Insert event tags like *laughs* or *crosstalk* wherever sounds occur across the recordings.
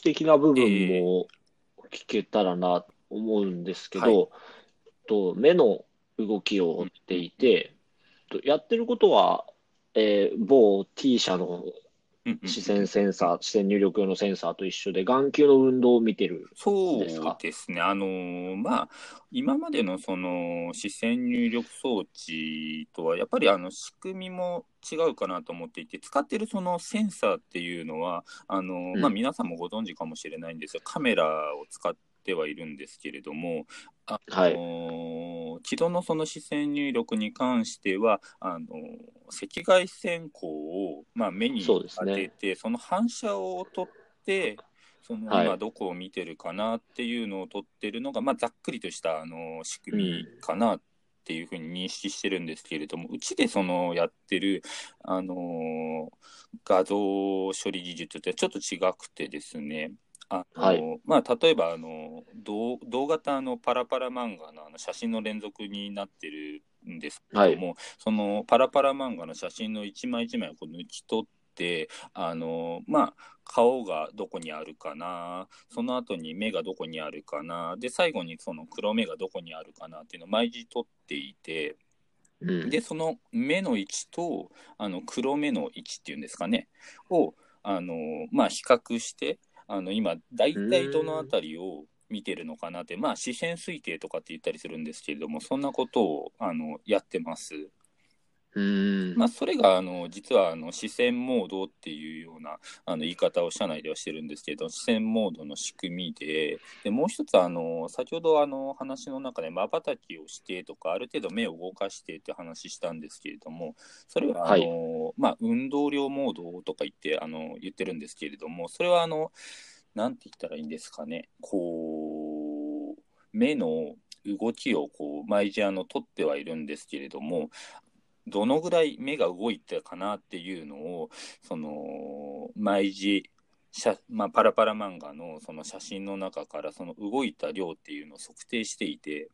術的な部分も聞けたらなと思うんですけど、はい。と目の動きを追っていて、とやってることは、えー某 T 社のうんうん視線センサー、視線入力用のセンサーと一緒で、眼球の運動を見てる。そうですね。あのーまあ、今までのその視線入力装置とは、やっぱりあの仕組みも違うかなと思っていて、使ってるそのセンサーっていうのは、あのーうんまあ、皆さんもご存知かもしれないんですが、カメラを使ってはいるんですけれども、あはい。のー既存のその視線入力に関しては、あのー赤外線光を、まあ、目に当てね。て、その反射を取って、そのはい。今どこを見てるかなっていうのを取ってるのが、まあ、ざっくりとしたあの仕組みかなっていうふうに認識してるんですけれども、うちでそのやってる、あのー画像処理技術ってちょっと違くてですね、あのはいまあ、例えばあの同同型のパラパラ漫画のあの写真の連続になってるんですけども、そのパラパラ漫画の写真の一枚一枚をこう抜き取ってあのまあ顔がどこにあるかなその後に目がどこにあるかなで最後にその黒目がどこにあるかなっていうのを毎時取っていてうん。でその目の位置とあの黒目の位置っていうんですかねをあの、まあ、比較してあの今大体どの辺りを見てるのかなってまあ視線推定とかって言ったりするんですけれどもそんなことをあのやってます。うん。まあ、それがあの実はあの視線モードっていうようなあの言い方を社内ではしてるんですけど視線モードの仕組みででもう一つあの先ほどあの話の中でまばたきをしてとかある程度目を動かしてって話したんですけれどもそれはあの、まあ、運動量モードとか言ってあの言ってるんですけれどもそれはあのなんて言ったらいいんですかねこう目の動きをこう毎時あの取ってはいるんですけれどもどのぐらい目が動いたかなっていうのをその毎時写まあ、パラパラ漫画のその写真の中からその動いた量っていうのを測定していて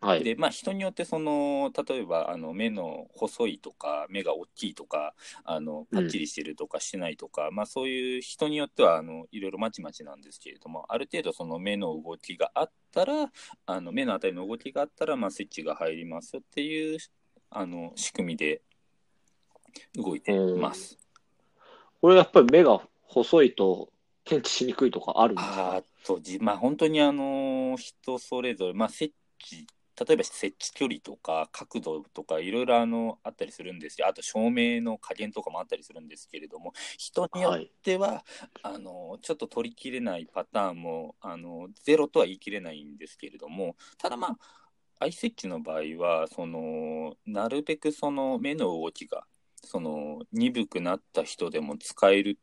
はい。で、まあ、人によってその例えばあの目の細いとか目が大きいとかあのパッチリしてるとかしてないとか、まあ、そういう人によってはあのいろいろまちまちなんですけれどもある程度その目の動きがあったらあの目のあたりの動きがあったら、まあ、スイッチが入りますっていうあの仕組みで動いてます。これやっぱり目が細いと検知しにくいとかあるんですあかーっとじまあ本当にあの人それぞれ、まあ、設置例えば設置距離とか角度とかいろいろあのあったりするんですよ。あと照明の加減とかもあったりするんですけれども人によっては、あのちょっと取りきれないパターンもあのゼロとは言い切れないんですけれどもただまあアイ設置の場合はそのなるべくその目の動きがその鈍くなった人でも使える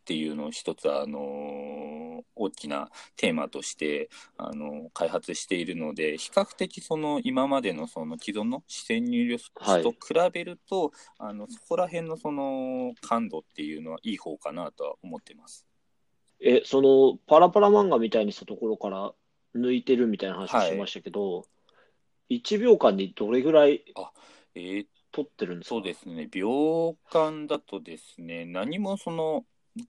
っていうのを一つあの大きなテーマとしてあの開発しているので比較的その今までのその既存の視線入力はいと比べると、あのそこら辺のその感度っていうのはいい方かなとは思ってます。え、そのパラパラ漫画みたいにしたところから抜いてるみたいな話をしましたけど、1秒間にどれぐらいえー撮ってるんですか？そうですね、秒間だとですね、何もその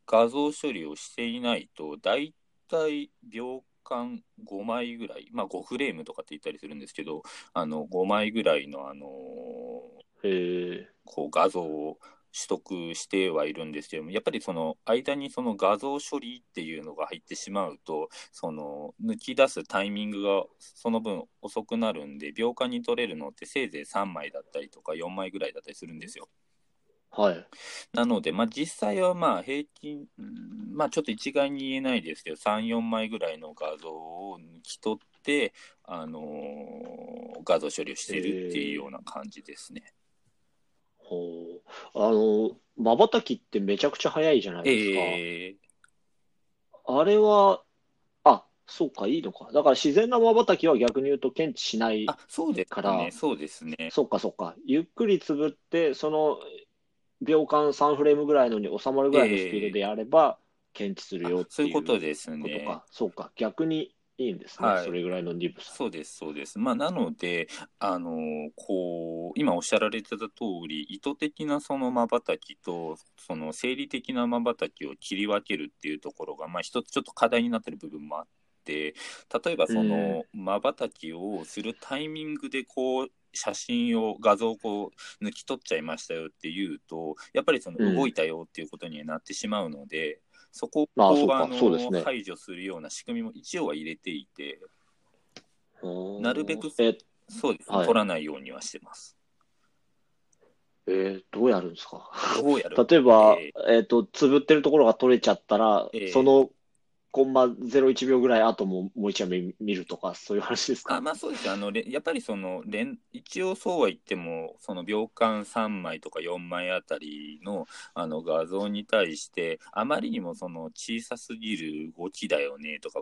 画像処理をしていないと、だいたい秒間5枚ぐらい、まあ5フレームとかって言ったりするんですけど、あの5枚ぐらいの、あのへえ。こう画像を取得してはいるんですけども、やっぱりその間にその画像処理っていうのが入ってしまうと、その抜き出すタイミングがその分遅くなるんで、秒間に撮れるのってせいぜい3枚だったりとか4枚ぐらいだったりするんですよ。はい。なので、まあ、実際はまあ平均、うんまあ、ちょっと一概に言えないですけど、3、4枚ぐらいの画像を抜き取って、あのー画像処理をしてるっていうような感じですね。ほう。あの、瞬きってめちゃくちゃ早いじゃないですか。えあれは、あ、そうか、いいのか。だから自然な瞬きは逆に言うと検知しないー、。あ、そうですからね、そうですね。そうか、そうか。ゆっくりつぶって、その秒間3フレームぐらいのに収まるぐらいのスピードでやれば検知するよっていうあそういうことですね。か。そうか。逆にいいんですね、はいそれぐらいの鈍さ。そうです、そうです。まあ、なので、あのこう、今おっしゃられてた通り、意図的なその瞬きと、その生理的な瞬きを切り分けるっていうところが、まあ、一つちょっと課題になってる部分もあって、例えばその瞬きをするタイミングで、こう、写真を、画像をこう抜き取っちゃいましたよっていうと、やっぱりそのうん動いたよっていうことにはなってしまうので、そこをああそうかあのそうですね。排除するような仕組みも一応は入れていて、うんなるべくえ、そうですね、はい。取らないようにはしてます。えーどうやるんですか？どうやる？例えば、ええっ、と、つぶってるところが取れちゃったら、ええそのコンマ01秒ぐらい後ももう一回見見るとか、そういう話ですか？あまあそうですあのれやっぱりその連一応そうは言ってもその秒間3枚とか4枚あたりのあの画像に対してあまりにもその小さすぎる動きだよねとか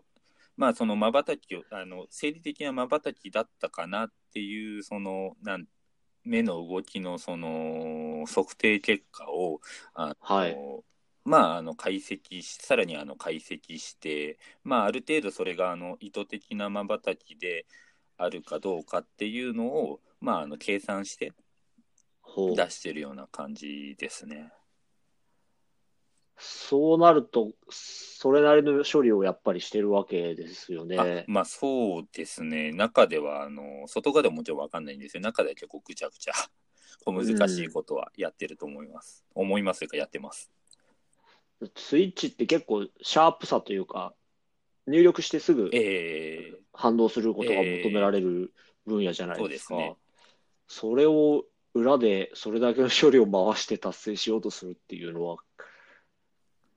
まあその瞬きをあの生理的な瞬きだったかなっていうそのなん目の動きのその測定結果をあのはい。まあ、あの解析し、さらにあの解析して、まあ、ある程度それがあの意図的な瞬きであるかどうかっていうのを、まあ、あの計算して出してるような感じですね。そうなると、それなりの処理をやっぱりしてるわけですよあね。まあそうですね、中ではあの外側ではもちろん分かんないんですよ、中では結構ぐちゃぐちゃ、*laughs* こう難しいことはやってると思います。思いますというか、やってます。スイッチって結構シャープさというか、入力してすぐえー反応することが求められる分野じゃないですか。そうですね。それを裏でそれだけの処理を回して達成しようとするっていうのは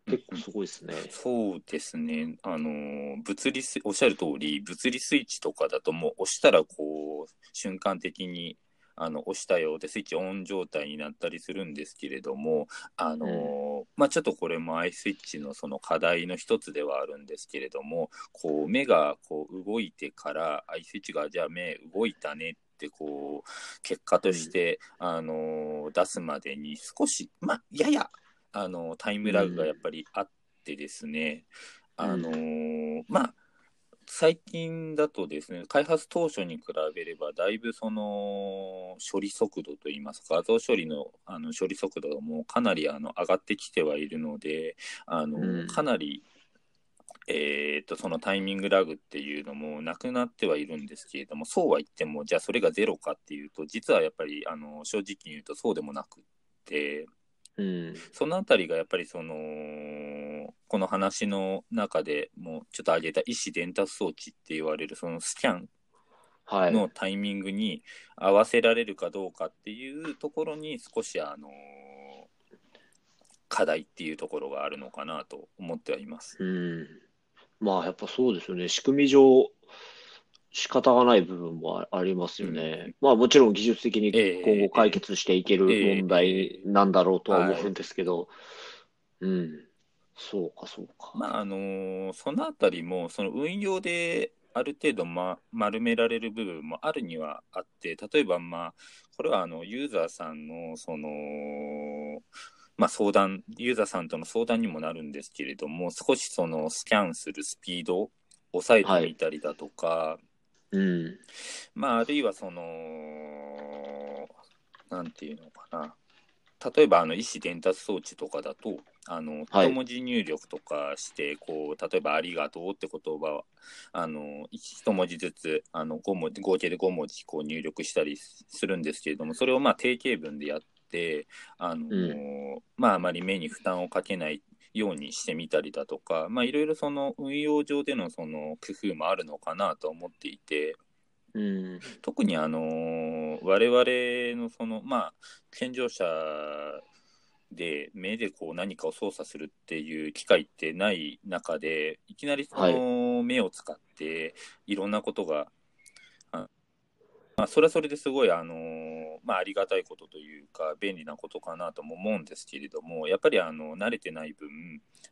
結構すごいですね。そうですね、あの物理スおっしゃる通り、物理スイッチとかだと、もう押したらこう瞬間的にあの押したようで、スイッチオン状態になったりするんですけれども、あのまあ、ちょっとこれも iSwitch のその課題の一つではあるんですけれども、こう目がこう動いてから、iSwitch がじゃあ目動いたねってこう結果として、あの出すまでに少し、まあ、ややあのタイムラグがやっぱりあってですね、うん。あのーまあ最近だとですね開発当初に比べればだいぶその処理速度といいますか画像処理のあの処理速度がもうかなりあの上がってきてはいるのであの、うんかなりえー、とそのタイミングラグっていうのもなくなってはいるんですけれどもそうは言ってもじゃあそれがゼロかっていうと実はやっぱりあの正直に言うとそうでもなくってうん。そのあたりがやっぱりそのこの話の中でもちょっと挙げた意思伝達装置って言われるそのスキャンはい。のタイミングに合わせられるかどうかっていうところに少しあの課題っていうところがあるのかなと思ってはいます。うん。まあやっぱそうですよね。仕組み上仕方がない部分もあありますよね。まあもちろん技術的にええ今後解決していける問題なんだろうとは思うんですけど、うん。そうか、そうか。まああのそのあたりもその運用である程度、ま、丸められる部分もあるにはあって例えば、まあ、これはあのユーザーさんのその、まあ、相談ユーザーさんとの相談にもなるんですけれども少しそのスキャンするスピードを抑えてみたりだとか、うん。まあ、あるいはそのなんていうのかな例えばあの意思伝達装置とかだとあのはい一文字入力とかして、こう例えば「ありがとう」って言葉をあの一文字ずつあの5文字合計で5文字こう入力したりするんですけれどもそれをまあ定型文でやってあの、うまああまり目に負担をかけないようにしてみたりだとかまあいろいろその運用上でのその工夫もあるのかなと思っていて。うん。特にあのー我々のそのまあ健常者で目でこう何かを操作するっていう機会ってない中でいきなりその目を使っていろんなことが、あまあ、それはそれですごいあのーまあ、ありがたいことというか、便利なことかなとも思うんですけれども、やっぱりあの慣れてない分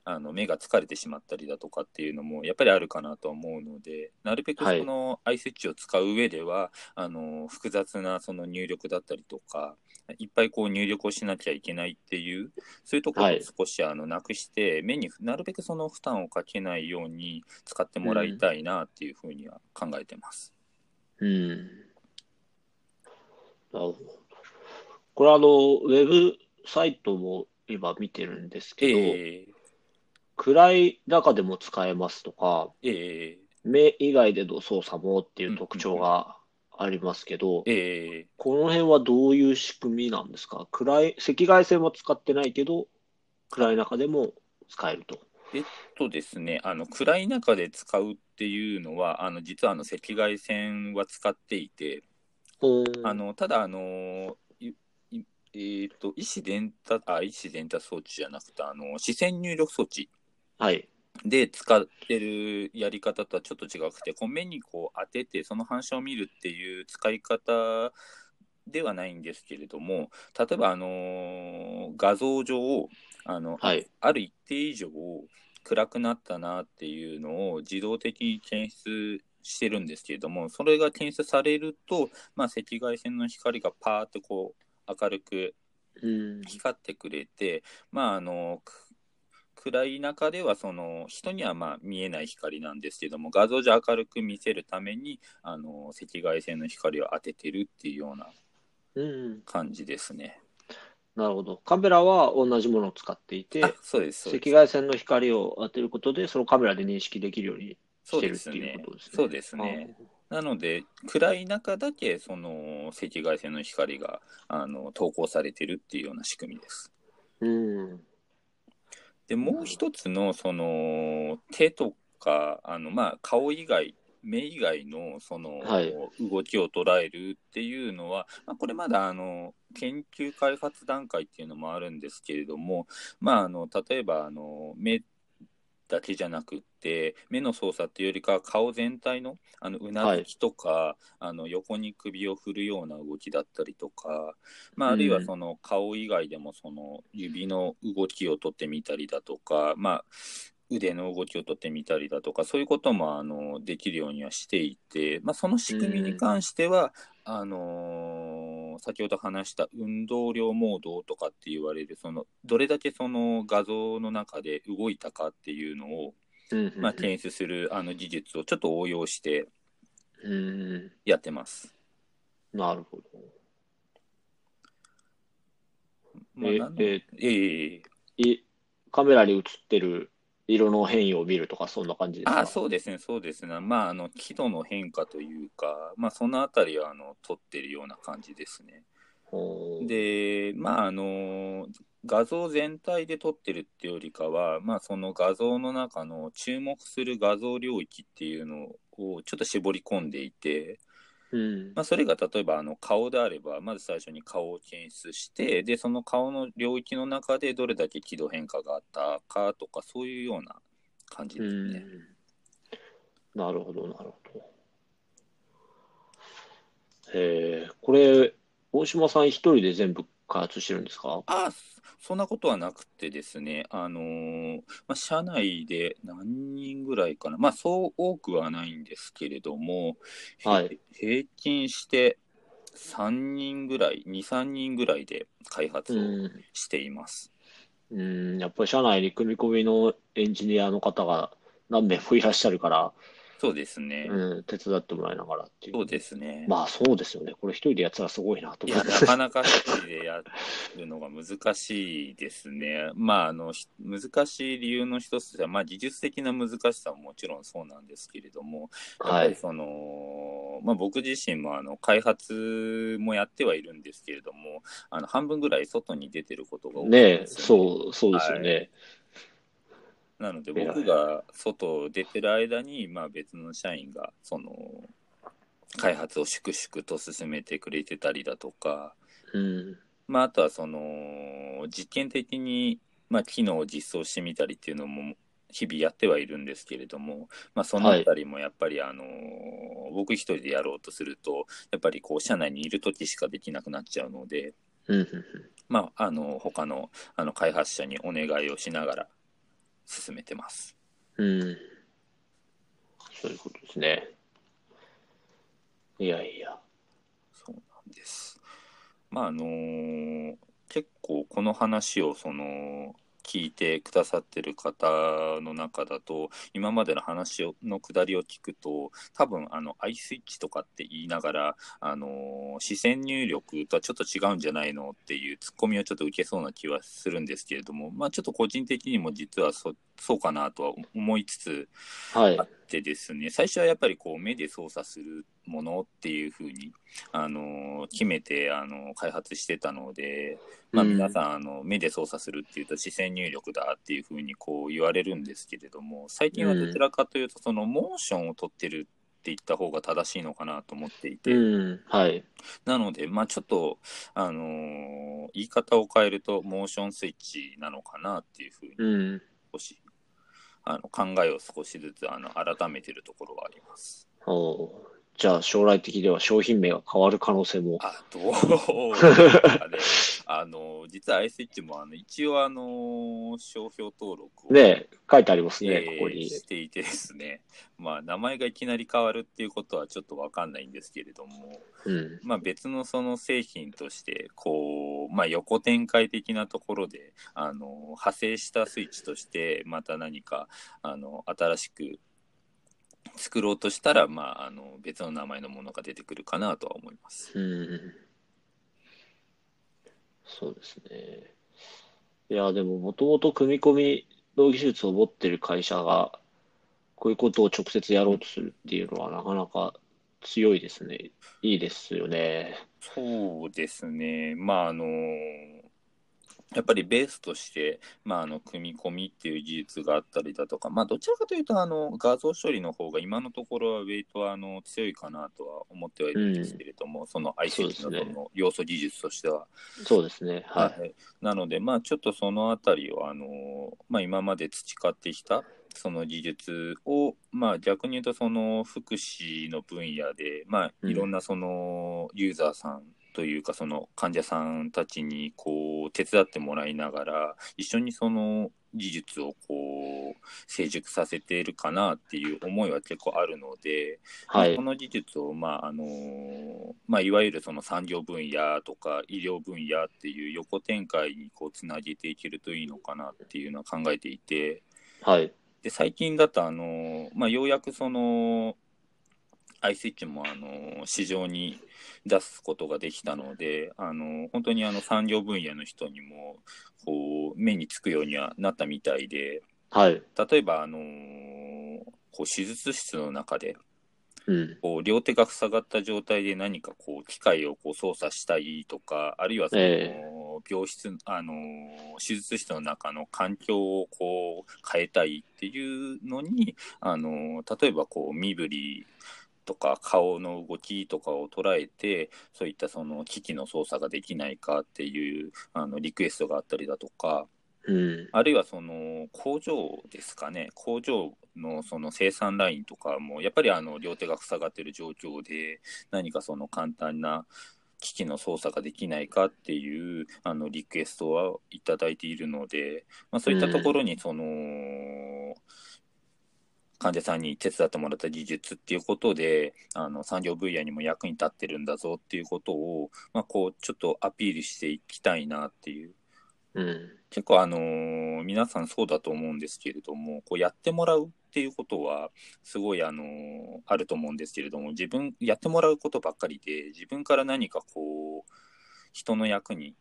あの、目が疲れてしまったりだとかっていうのも、やっぱりあるかなと思うので、なるべくそのアイスッチを使う上では、はい、あの複雑なその入力だったりとか、いっぱいこう入力をしなきゃいけないっていう、そういうところを少しあのなくして、はい、目になるべくその負担をかけないように使ってもらいたいなっていうふうには考えてます。うん。なるほど。これあの、ウェブサイトも今見てるんですけど、えー、暗い中でも使えますとか、えー、目以外での操作もっていう特徴がありますけど、えー、この辺はどういう仕組みなんですか？暗い、赤外線は使ってないけど、暗い中でも使えると。えっとですね、あの暗い中で使うっていうのは、あの実はあの赤外線は使っていて、あのただあの、えーと、医師伝達あ医師伝達装置じゃなくてあの視線入力装置。で使ってるやり方とはちょっと違くてこう目にこう当ててその反射を見るっていう使い方ではないんですけれども例えば、あの画像上あの、はい、ある一定以上暗くなったなっていうのを自動的に検出してるんですけれどもそれが検出されると、まあ、赤外線の光がパーッとこう明るく光ってくれて、まああの暗い中ではその人にはまあ見えない光なんですけども画像じゃ明るく見せるためにあの赤外線の光を当ててるっていうような感じですね。なるほど。カメラは同じものを使っていて、そうです赤外線の光を当てることで、そのカメラで認識できるようにしてるっていうことですね。そうですね。なので、暗い中だけその赤外線の光があの投稿されてるっていうような仕組みです。うん、で、もう一つのその手とか、あのまあ顔以外目以外のその、動きを捉えるっていうのは、まあ、これまだあの研究開発段階っていうのもあるんですけれども、まあ、あの例えばあの目だけじゃなくって目の操作っていうよりか顔全体のあのうなずきとか、はい、あの横に首を振るような動きだったりとか、まあ、あるいはその顔以外でもその指の動きをとってみたりだとか、まあ、腕の動きをとってみたりだとか、そういうこともあのできるようにはしていて、まあ、その仕組みに関しては、あのー、先ほど話した運動量モードとかって言われる、そのどれだけその画像の中で動いたかっていうのを、まあ、検出するあの技術をちょっと応用してやってます。なるほど。まあ、えええカメラに映ってる色の変異を見るとか、そんな感じですか？あそうですね、そうですね。まあ、あの、輝度の変化というか、まあ、そのあたりは、あの、撮ってるような感じですね。で、まあ、あの、画像全体で撮ってるっていうよりかは、まあ、その画像の中の注目する画像領域っていうのをちょっと絞り込んでいて、うんまあ、それが例えばあの顔であればまず最初に顔を検出してでその顔の領域の中でどれだけ輝度変化があったかとかそういうような感じですね。なるほどなるほど。えー、これ大島さん一人で全部開発してるんですか？あそんなことはなくてですね、あのー、まあ、社内で何人ぐらいかな、まあ、そう多くはないんですけれども、はい、平均して3人ぐらい、2、3人ぐらいで開発をしています。うん、んやっぱり社内に組み込みのエンジニアの方が何名もいらっしゃるから、そうですね。うん、手伝ってもらいながらっていう。そうですね。まあそうですよね。これ一人でやったらすごいなと思って。いや、なかなか一人でやるのが難しいですね。*laughs* まあ、あの、難しい理由の一つは、まあ技術的な難しさももちろんそうなんですけれども、やっぱりその、はい、まあ僕自身もあの開発もやってはいるんですけれども、あの半分ぐらい外に出てることが多いですね。ねそう、そうですよね。はいなので僕が外出てる間に、まあ、別の社員がその開発を粛々と進めてくれてたりだとか、うん。まあ、あとはその実験的に、まあ、機能を実装してみたりっていうのも日々やってはいるんですけれども、まあ、そのあたりもやっぱり、あの僕一人でやろうとすると、やっぱりこう、社内にいる時しかできなくなっちゃうので、まあ、あの、他の、あの、開発者にお願いをしながら進めてます。うん。そういうことですね。いやいや。そうなんです。まあ、あのー、結構この話を、その、聞いてくださってる方の中だと今までの話のくだりを聞くと多分あのアイスイッチとかって言いながらあの視線入力とはちょっと違うんじゃないのっていうツッコミをちょっと受けそうな気はするんですけれどもまあちょっと個人的にも実はそそうかなとは思いつつあってですね、はい、最初はやっぱりこう目で操作するものっていうふうに、あの決めて、あの開発してたので、まあ、皆さん、あの目で操作するっていうと視線入力だっていうふうにこう言われるんですけれども最近はどちらかというとそのモーションを取ってるって言った方が正しいのかなと思っていて、はい、なので、まあ、ちょっと、あのー、言い方を変えるとモーションスイッチなのかなっていうふうに少しあの考えを少しずつあの改めてるところはあります。おじゃあ将来的では商品名が変わる可能性も。あ、どう？*laughs* あの、実は iSwitch もあの一応あの、商標登録を。ね書いてありますね、えー、ここに。していてですね。まあ、名前がいきなり変わるっていうことはちょっとわかんないんですけれども、うん、まあ別のその製品として、こう、まあ横展開的なところで、あの、派生したスイッチとして、また何か、あの、新しく作ろうとしたら、まあ、あの別の名前のものが出てくるかなとは思います。うんそうですね。いや、でも、もともと組み込みの技術を持ってる会社が、こういうことを直接やろうとするっていうのは、なかなか強いですね。いいですよね。そうですね。まあ、あのやっぱりベースとして、まあ、あの組み込みっていう技術があったりだとか、まあ、どちらかというとあの画像処理の方が今のところはウェイトはあの強いかなとは思ってはいるんですけれども、うん、その ICT などの要素技術としては。そうですね、はい、はい、なので、まあ、ちょっとそのあたりをあの、まあ、今まで培ってきたその技術を、まあ、逆に言うとその福祉の分野で、まあ、いろんなそのユーザーさんというかその患者さんたちにこう手伝ってもらいながら一緒にその技術をこう成熟させているかなっていう思いは結構あるので、はい、この技術を、まああのまあ、いわゆるその産業分野とか医療分野っていう横展開にこうつなげていけるといいのかなっていうのは考えていて、はい、で最近だと、あのまあ、ようやくそのアイスイッチもあの市場に出すことができたので、あの本当にあの産業分野の人にもこう目につくようにはなったみたいで、はい、例えばあのこう手術室の中で、うん、こう両手が塞がった状態で何かこう機械をこう操作したいとか、あるいはその、病室、あの手術室の中の環境をこう変えたいっていうのに、あの例えばこう身振りとか顔の動きとかを捉えてそういったその機器の操作ができないかっていうあのリクエストがあったりだとか、うん、あるいはその工場ですかね。工場のその生産ラインとかもやっぱりあの両手が塞がってる状況で何かその簡単な機器の操作ができないかっていうあのリクエストはいただいているので、まあ、そういったところにその、うん患者さんに手伝ってもらった技術っていうことで、あの産業分野にも役に立ってるんだぞっていうことを、まあ、こうちょっとアピールしていきたいなっていう。うん、結構あのー、皆さんそうだと思うんですけれども、こうやってもらうっていうことは、すごいあのー、あると思うんですけれども、自分、やってもらうことばっかりで、自分から何かこう、人の役に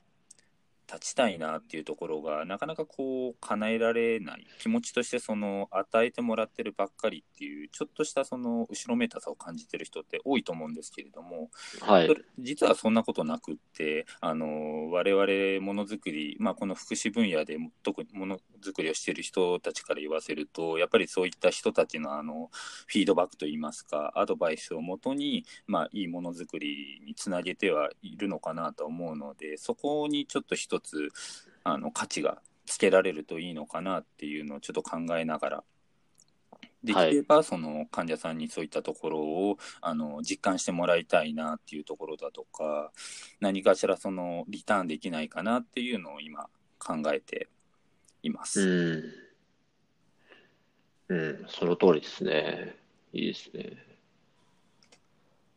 立ちたいなっていうところがなかなかこう叶えられない気持ちとしてその与えてもらってるばっかりっていうちょっとしたその後ろめたさを感じてる人って多いと思うんですけれども、はい、実はそんなことなくってあの我々ものづくり、まあ、この福祉分野で特にものづくりをしてる人たちから言わせるとやっぱりそういった人たちのあのフィードバックといいますかアドバイスをもとに、まあ、いいものづくりにつなげてはいるのかなと思うのでそこにちょっと一つあの価値がつけられるといいのかなっていうのをちょっと考えながらできればその患者さんにそういったところをあの実感してもらいたいなっていうところだとか何かしらそのリターンできないかなっていうのを今考えています。うん、うん、その通りですね。いいですね。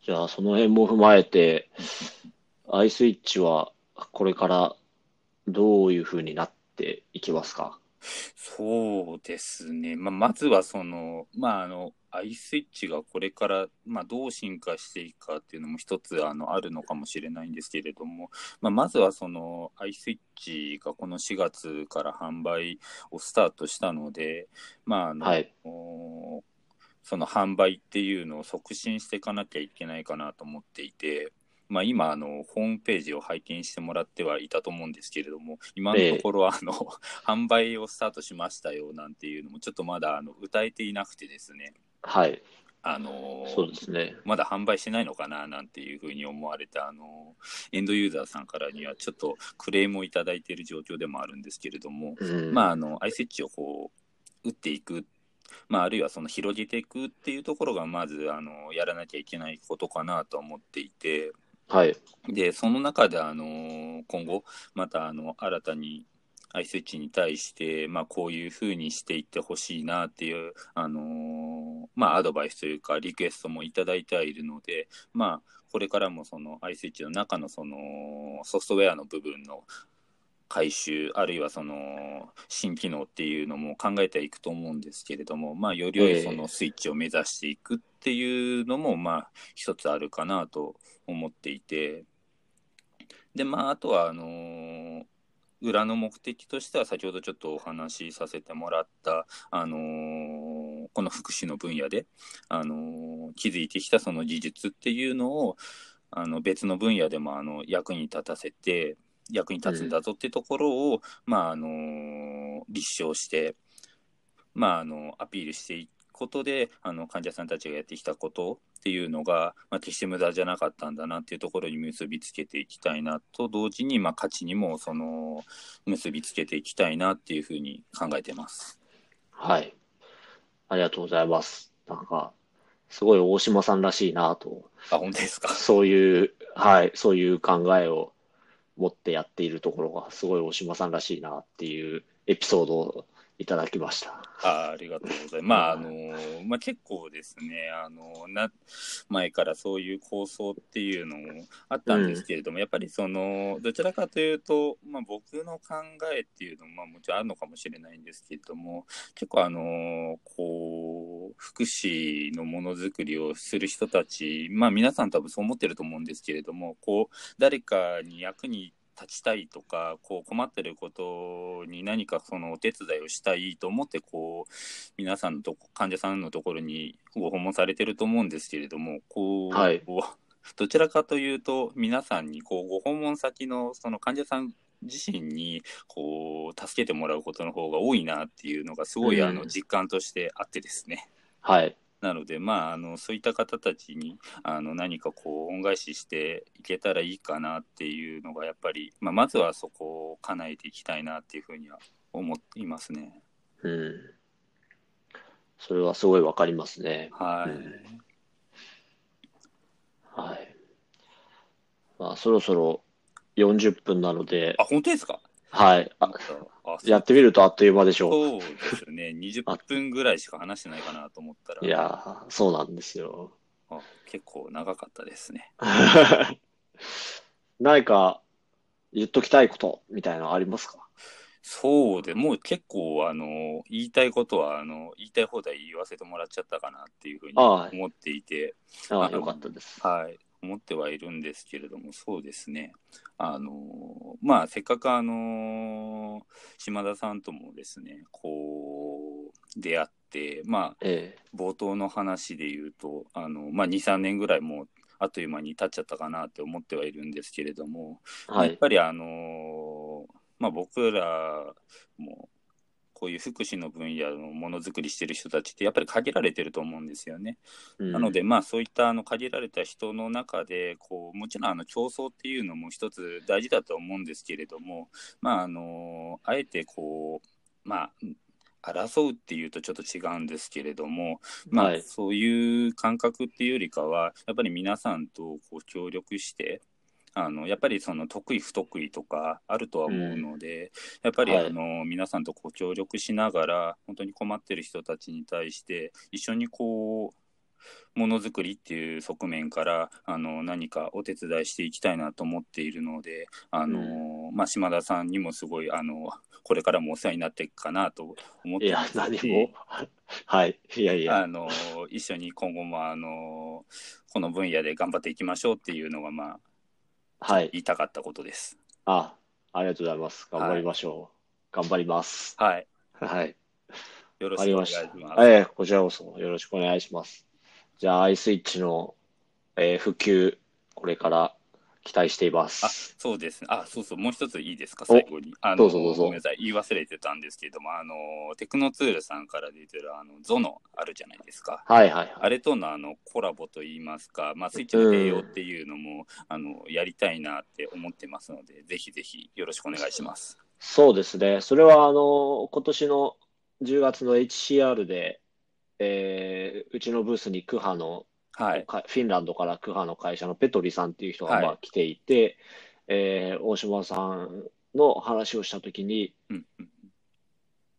じゃあその辺も踏まえて、アイスイッチはこれからどういうふうになっていきますか？そうですね。まあ、まずはその、まあ、あの、アイスイッチがこれから、まあ、どう進化していくかっていうのも一つあのあるのかもしれないんですけれども、まあ、まずはそのアイスイッチがこの4月から販売をスタートしたので、まああの、はい、その販売っていうのを促進していかなきゃいけないかなと思っていて、まあ、今あの、ホームページを拝見してもらってはいたと思うんですけれども、今のところあの、*laughs* 販売をスタートしましたよなんていうのも、ちょっとまだあの歌えていなくてですね。はい。あのそうですね、まだ販売してないのかななんていうふうに思われた、あのエンドユーザーさんからにはちょっとクレームをいただいている状況でもあるんですけれども、うん、まあ、あの、アイセッチをこう、打っていく。まあ、あるいはその広げていくっていうところがまずあのやらなきゃいけないことかなと思っていて、はい、でその中であの今後またあの新たにアイスイッチに対して、まあ、こういうふうにしていってほしいなっていう、あのまあ、アドバイスというかリクエストもいただいてはいるので、まあ、これからもそのアイスイッチの中のそのソフトウェアの部分の回収あるいはその新機能っていうのも考えていくと思うんですけれども、まあ、より良いそのスイッチを目指していくっていうのも、まあ、一つあるかなと思っていてで、まあ、あとはあのー、裏の目的としては先ほどちょっとお話しさせてもらった、あのー、この福祉の分野で、あのー、築いてきたその技術っていうのをあの別の分野でもあの役に立たせて役に立つんだぞっていうところを、うん、まああの立証して、まあ、あのアピールしていくことであの患者さんたちがやってきたことっていうのが、まあ、決して無駄じゃなかったんだなっていうところに結びつけていきたいなと同時に、まあ、価値にもその結びつけていきたいなっていうふうに考えてます。はい。ありがとうございます。なんか、すごい大島さんらしいなと。あ、本当ですか？そういう、はい、そういう考えを持ってやっているところが、すごい大島さんらしいなっていうエピソードをいただきました。あありがとうございます。まあ、あの、まあ結構ですね、あの、な、前からそういう構想っていうのもあったんですけれども、うん、やっぱりその、どちらかというと、まあ僕の考えっていうのも、まあもちろんあるのかもしれないんですけれども、結構あの、こう、福祉のものづくりをする人たち、まあ皆さん多分そう思ってると思うんですけれども、こう、誰かに役に立ちたいとかこう困ってることに何かそのお手伝いをしたいと思ってこう皆さんのと患者さんのところにご訪問されてると思うんですけれどもこう、はい、*laughs* どちらかというと皆さんにこうご訪問先のその患者さん自身にこう助けてもらうことの方が多いなっていうのがすごいあの実感としてあってですね。はいなので、まあ、あのそういった方たちにあの何かこう恩返ししていけたらいいかなっていうのがやっぱり、まあ、まずはそこを叶えていきたいなっていうふうには思いますね。うん。それはすごいわかりますね。はい。うん、はい。まあ、そろそろ40分なので。あ、本当ですか？はい。あやってみるとあっという間でしょう。そうですね。20分ぐらいしか話してないかなと思ったら。いやそうなんですよ。あ結構長かったですね。*laughs* 何か言っときたいことみたいなのありますか？そうで、もう結構、あの、言いたいことは、あの、言いたい放題言わせてもらっちゃったかなっていうふうに思っていて。ああ、よかったです。はい。思ってはいるんですけれども、そうですね。あの、まあ、せっかくあの、島田さんともですね、こう、出会って、まあ、ええ、冒頭の話で言うと、あの、まあ、2、3年ぐらいもう、あっという間に経っちゃったかなって思ってはいるんですけれども、はい、やっぱりあの、まあ、僕らも、こういう福祉の分野のものづくりしてる人たちってやっぱり限られてると思うんですよね。うん、なのでまあそういったあの限られた人の中でこうもちろんあの競争っていうのも一つ大事だと思うんですけれどもまああのあえてこうまあ争うっていうとちょっと違うんですけれども、まあ、はい、そういう感覚っていうよりかはやっぱり皆さんとこう協力してあのやっぱりその得意不得意とかあるとは思うので、うん、やっぱりあの、はい、皆さんとこう協力しながら本当に困ってる人たちに対して一緒にこうものづくりっていう側面からあの何かお手伝いしていきたいなと思っているのであの、うん、まあ、島田さんにもすごいあのこれからもお世話になっていくかなと思っていや何も。*laughs* はい。いやいや。あの一緒に今後もあのこの分野で頑張っていきましょうっていうのがまあ、はい、言いたかったことです。あありがとうございます。頑張りましょう。はい、頑張ります。はい。はい。よろしくお願いします。ええこちらこそよろしくお願いします。じゃあ、アイスイッチの、えー、普及、これから期待しています。あそうですね。あ、そうそう、もう一ついいですか、最後に。あのどうぞどうぞ。ごめんなさい、言い忘れてたんですけれども、あの、テクノツールさんから出てる、あの、ゾノあるじゃないですか。はいはい、はい、あれとの、あの、コラボといいますか、まあ、スイッチの併用っていうのも、あの、やりたいなって思ってますので、ぜひぜひよろしくお願いします。そうですね。それは、あの、今年の10月の HCR で、えー、うちのブースにクハの、はい、フィンランドからクハの会社のペトリさんっていう人がまあ来ていて、はい、えー、大島さんの話をしたときに、うんうん、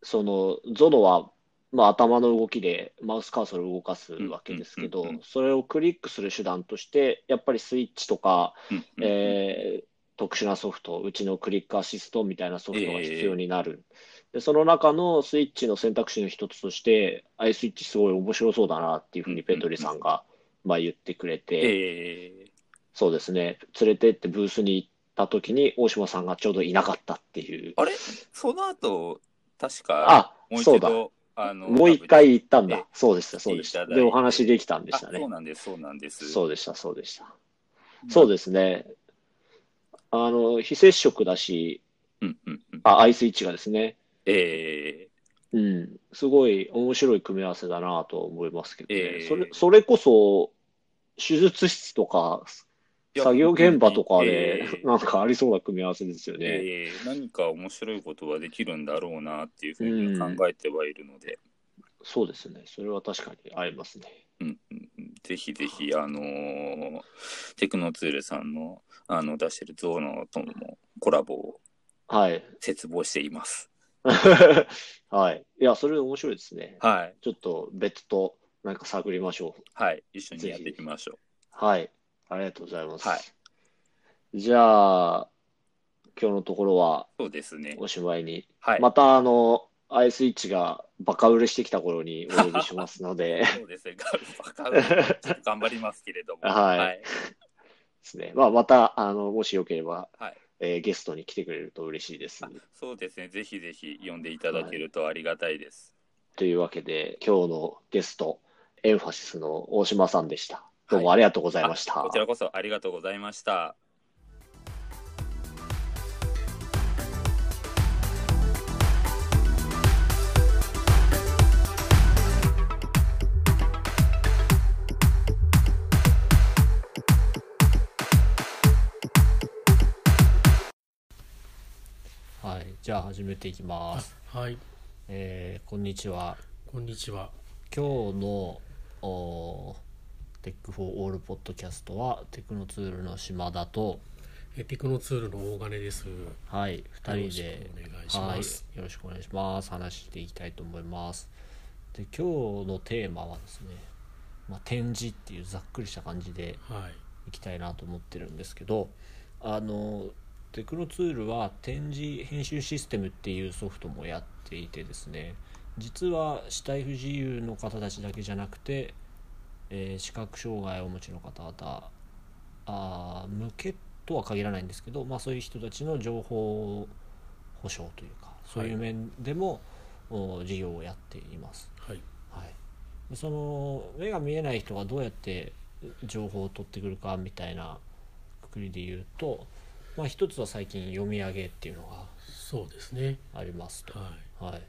そのゾノは、まあ、頭の動きでマウスカーソルを動かすわけですけど、それをクリックする手段として、やっぱりスイッチとか、うんうん、えー、特殊なソフト、うちのクリックアシストみたいなソフトが必要になる。えーで、その中のスイッチの選択肢の一つとして、アイスイッチすごい面白そうだなっていうふうにペトリさんが、まあ言ってくれて、えー、そうですね、連れてってブースに行った時に大島さんがちょうどいなかったっていう。あれ？その後、確か、もう一度、あのもう一回行ったんだ。そうでした、そうでした。で、お話できたんでしたね。そうなんです、そうなんです。そうでした、そうでした。そうですね。あの、非接触だし、うんうんうん、あ、アイスイッチがですね。ええー、うん、すごい面白い組み合わせだなと思いますけどね、えー、それそれこそ手術室とか作業現場とかで、なんかありそうな組み合わせですよね、えー、何か面白いことができるんだろうなっていうふうに考えてはいるので、うん、そうですね。それは確かに合いますね。ぜひぜひ、あのー、テクノツールさんのあの出してるゾーノとのコラボを切望しています。*laughs* はい。いや、それ面白いですね。はい。ちょっと別途なんか探りましょう。はい。一緒にやっていきましょう。はい。ありがとうございます。はい。じゃあ、今日のところは、そうですね。おしまいに。はい。また、あの、アイスイッチがバカ売れしてきた頃にお呼びしますので。*laughs* そうですね。バカ売れ、頑張りますけれども。*laughs* はい。はい、ですね。まあ、また、あの、もしよければ、はい。えー、ゲストに来てくれると嬉しいです。そうですね。ぜひぜひ呼んでいただけるとありがたいです。はい、というわけで、今日のゲスト、エンファシスの大島さんでした。どうもありがとうございました。はい、こちらこそありがとうございました。始めていきます。はい。えー、こんにちは。こんにちは。今日のおテックフォーオールポッドキャストはテクノツールの島田とえテクノツールの大金です。はい、二人でお願いします、はい。よろしくお願いします。話していきたいと思います。で今日のテーマはですね、まあ、展示っていうざっくりした感じでいきたいなと思ってるんですけど、はい、あのテクノツールは展示編集システムっていうソフトもやっていてですね実は死体不自由の方たちだけじゃなくて、えー、視覚障害をお持ちの方々あ向けとは限らないんですけど、まあ、そういう人たちの情報保障というかそういう面でも、はい、事業をやっています。はい、はい、その目が見えない人がどうやって情報を取ってくるかみたいなくくりで言うとまあ、一つは最近読み上げっていうのがそうですね。ありますと、はい、はい、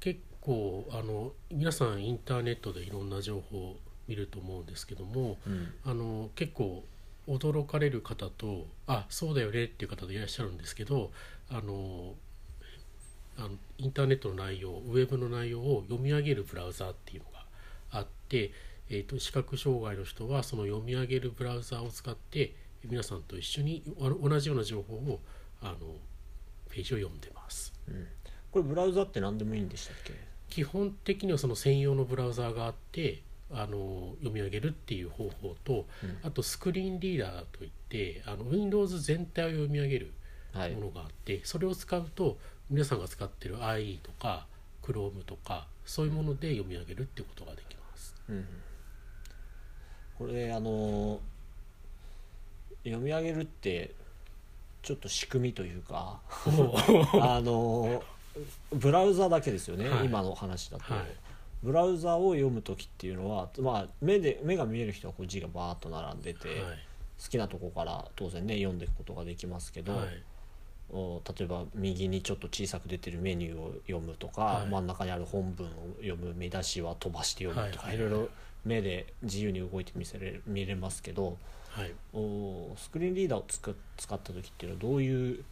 結構あの皆さんインターネットでいろんな情報を見ると思うんですけども、うん、あの結構驚かれる方とあそうだよねっていう方でいらっしゃるんですけどあのあのインターネットの内容ウェブの内容を読み上げるブラウザーっていうのがあって、えーと、視覚障害の人はその読み上げるブラウザーを使って皆さんと一緒に同じような情報をあのページを読んでます、うん、これブラウザって何でもいいんでしたっけ？基本的にはその専用のブラウザーがあってあの読み上げるっていう方法と、うん、あとスクリーンリーダーといってあの Windows 全体を読み上げるものがあって、はい、それを使うと皆さんが使ってる IE とか Chrome とかそういうもので読み上げるっていうことができます。うん、これあの読み上げるってちょっと仕組みというか *laughs* あのブラウザだけですよね、はい、今の話だと、はい、ブラウザを読む時っていうのは、まあ、目で目が見える人はこう字がバーッと並んでて、はい、好きなとこから当然ね読んでいくことができますけど、お例えば右にちょっと小さく出てるメニューを読むとか、真ん中にある本文を読む見出しは飛ばして読むとか、い。ろいろ目で自由に動いて見せれ見れますけど、はい、おスクリーンリーダーをつく使った時っていうのはどういう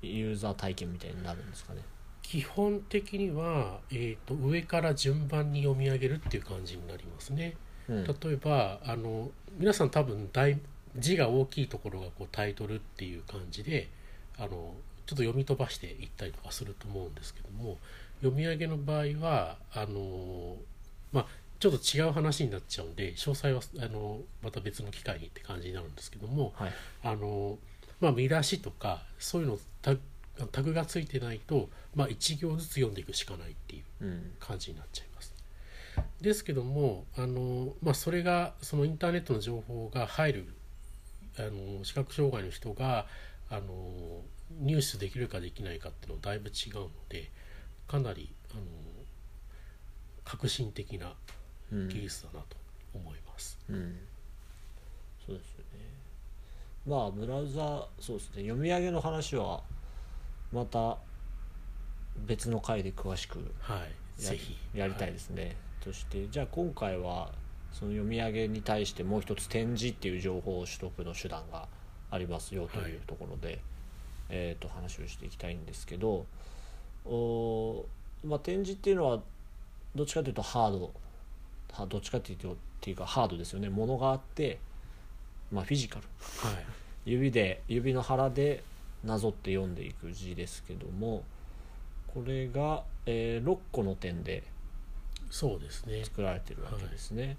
ユーザー体験みたいになるんですかね？基本的には、えーと、上から順番に読み上げるっていう感じになりますね。うん、例えばあの皆さん多分大字が大きいところがこうタイトルっていう感じであのちょっと読み飛ばしていったりとかすると思うんですけども読み上げの場合はあのまあちょっと違う話になっちゃうんで詳細はあのまた別の機会にって感じになるんですけども、はい、あのまあ、見出しとかそういうのタタグがついてないと、まあ、1行ずつ読んでいくしかないっていう感じになっちゃいます。うん、ですけどもあの、まあ、それがそのインターネットの情報が入るあの視覚障害の人があの入手できるかできないかっていうのはだいぶ違うのでかなりあの革新的な技術だなと思います。うん、うん、そうですよね。まあブラウザそうですね。読み上げの話はまた別の回で詳しくはい。ぜひ。やりたいですね、はい、そしてじゃあ今回はその読み上げに対してもう一つ展示っていう情報取得の手段がありますよというところで、はい、えー、と話をしていきたいんですけどお、まあ、展示っていうのはどっちかというとハードどっちかっていうとっていうかハードですよね。ものがあってまあフィジカル、はい、*laughs* 指で指の腹でなぞって読んでいく字ですけどもこれが、えー、6個の点でそうですね。作られてるわけですね。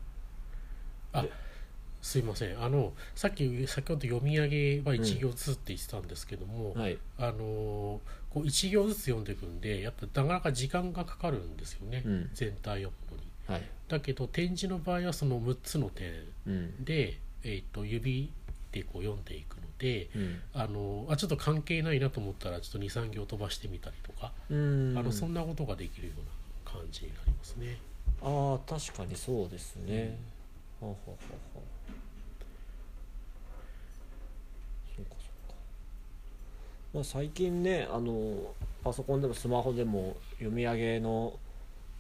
はい、あすいません。あのさっき先ほど読み上げは1行ずつって言ってたんですけども、うんはい、あのこう1行ずつ読んでいくんでやっぱなかなか時間がかかるんですよね、うん、全体読むのに。はい、だけど展示の場合はその6つの点で、うん、えーと、指でこう読んでいくので、うん、あのあちょっと関係ないなと思ったらちょっと23行飛ばしてみたりとかあのそんなことができるような感じになりますね。ああ確かにそうですね。うん、ははははそうかそうか。まあ最近ねあのパソコンでもスマホでも読み上げの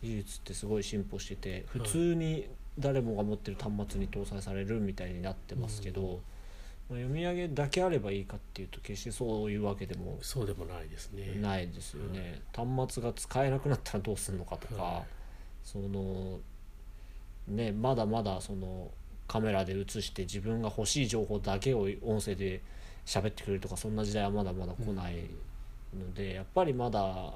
技術ってすごい進歩してて普通に誰もが持ってる端末に搭載されるみたいになってますけど。うん。読み上げだけあればいいかっていうと決してそういうわけでもそうでもないですね。ないですよね、はい、端末が使えなくなったらどうするのかとか、はい、そのねまだまだそのカメラで映して自分が欲しい情報だけを音声で喋ってくれるとかそんな時代はまだまだ来ないので、うん、やっぱりまだ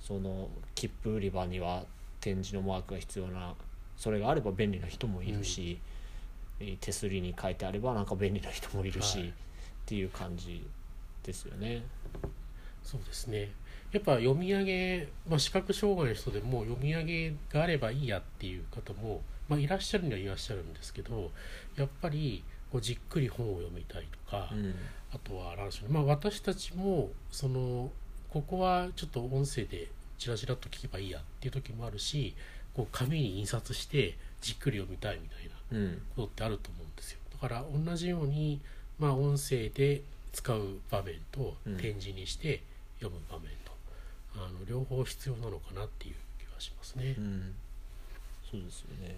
その切符売り場には展示のマークが必要なそれがあれば便利な人もいるし、うん。手すりに書いてあればなんか便利な人もいるし、はい、っていう感じですよね。そうですね。やっぱ読み上げ、まあ、視覚障害の人でも読み上げがあればいいやっていう方も、まあ、いらっしゃるにはいらっしゃるんですけどやっぱりこうじっくり本を読みたいとか、うん、あとは何でしょう、まあ、私たちもそのここはちょっと音声でチラチラっと聞けばいいやっていう時もあるしこう紙に印刷してじっくり読みたいみたいなことってあると思うんですよ。だから同じように、まあ、音声で使う場面と展示にして読む場面と、うん、あの両方必要なのかなっていう気がしますね。うん、そうですよね。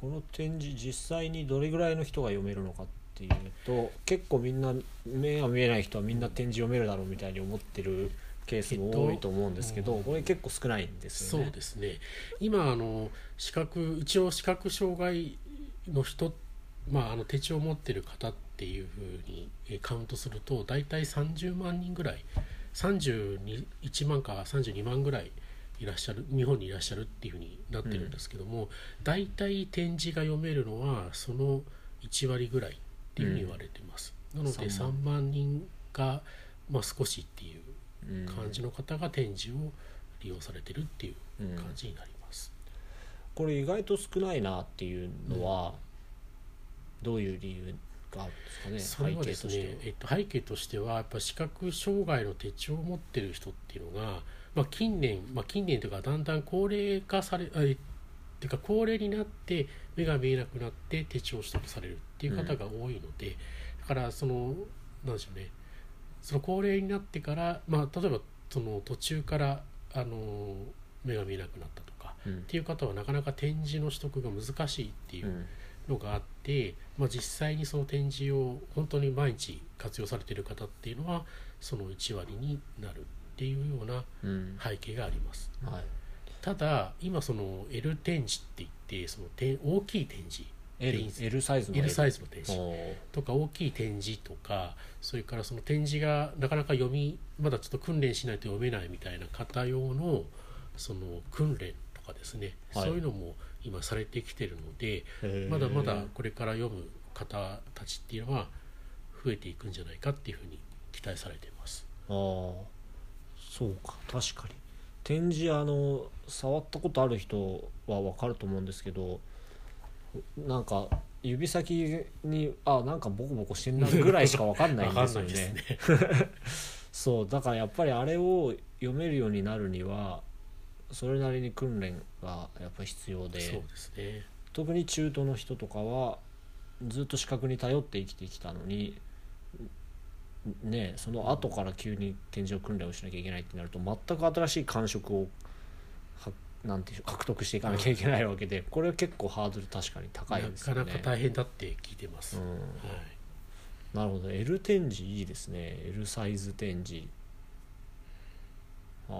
この展示実際にどれぐらいの人が読めるのかっていうと結構みんな目が見えない人はみんな展示読めるだろうみたいに思ってるケースも多いと思うんですけど、えっと、これ結構少ないんですよね。そうですね。今あの視覚一応視覚障害の人、まあ、あの手帳を持ってる方っていうふうにカウントすると大体30万人ぐらい31万か32万ぐらいいらっしゃる日本にいらっしゃるっていうふうになってるんですけども、うん、大体展示が読めるのはその1割ぐらいっていうふうに言われてます、うん、なので3万人が、まあ、少しっていう感じの方が展示を利用されてるっていう感じになります、うん、これ意外と少ないなっていうのは、どういう理由がですかね、それはですね、えっと、背景としてはやっぱ視覚障害の手帳を持ってる人っていうのがまあ、近年、まあ、近年というかだんだん高齢化されあっていうか高齢になって目が見えなくなって手帳を取得される。っていう方が多いので、うん、だからそのなんでしょうね。その高齢になってから、まあ、例えばその途中からあの目が見えなくなったとか、うん、っていう方はなかなか展示の取得が難しいっていうのがあって、まあ、実際にその展示を本当に毎日活用されている方っていうのはその1割になるっていうような背景があります、うんはい、ただ今その L 展示って言ってその大きい展示 L, L サイズの L サイズの展示とか大きい展示とかそれからその展示がなかなか読みまだちょっと訓練しないと読めないみたいな方用のその訓練とかですね、はい、そういうのも今されてきてるのでまだまだこれから読む方たちっていうのは増えていくんじゃないかっていうふうに期待されています。あそうか確かに。展示あの触ったことある人は分かると思うんですけどなんか指先にあなんかボコボコしてんなぐらいしか分かんないんですよね。ね。そうだからやっぱりあれを読めるようになるにはそれなりに訓練がやっぱ必要でそうですね。特に中途の人とかはずっと視覚に頼って生きてきたのにねその後から急に展示を訓練をしなきゃいけないってなると全く新しい感触をなんていう獲得していかなきゃいけないわけで、これは結構ハードル確かに高いですね。なかなか大変だって聞いてます、うん。はい、なるほど。L 展示いいですね。L サイズ展示。あ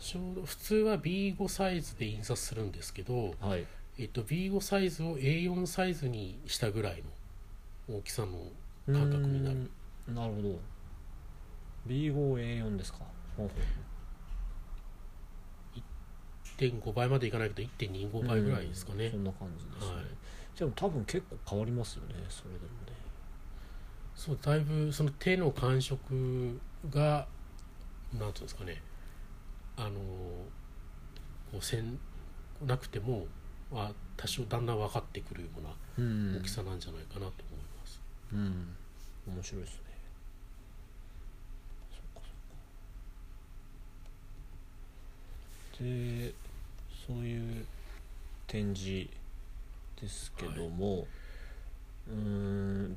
ちょうど普通は B5 サイズで印刷するんですけど、はい。えっと、B5 サイズを A4 サイズにしたぐらいの大きさの感覚になる。なるほど。B5A4 ですか。ほうほう1.5倍までいかないけど1.25倍ぐらいですかね、そんな感じですね、はい、でも多分結構変わりますよねそれでもね。そうだいぶその手の感触がなんていうんですかね。あのこう線なくても、まあ、多少だんだん分かってくるような大きさなんじゃないかなと思います。うん、面白いですね。でそういう展示ですけども、はい、うん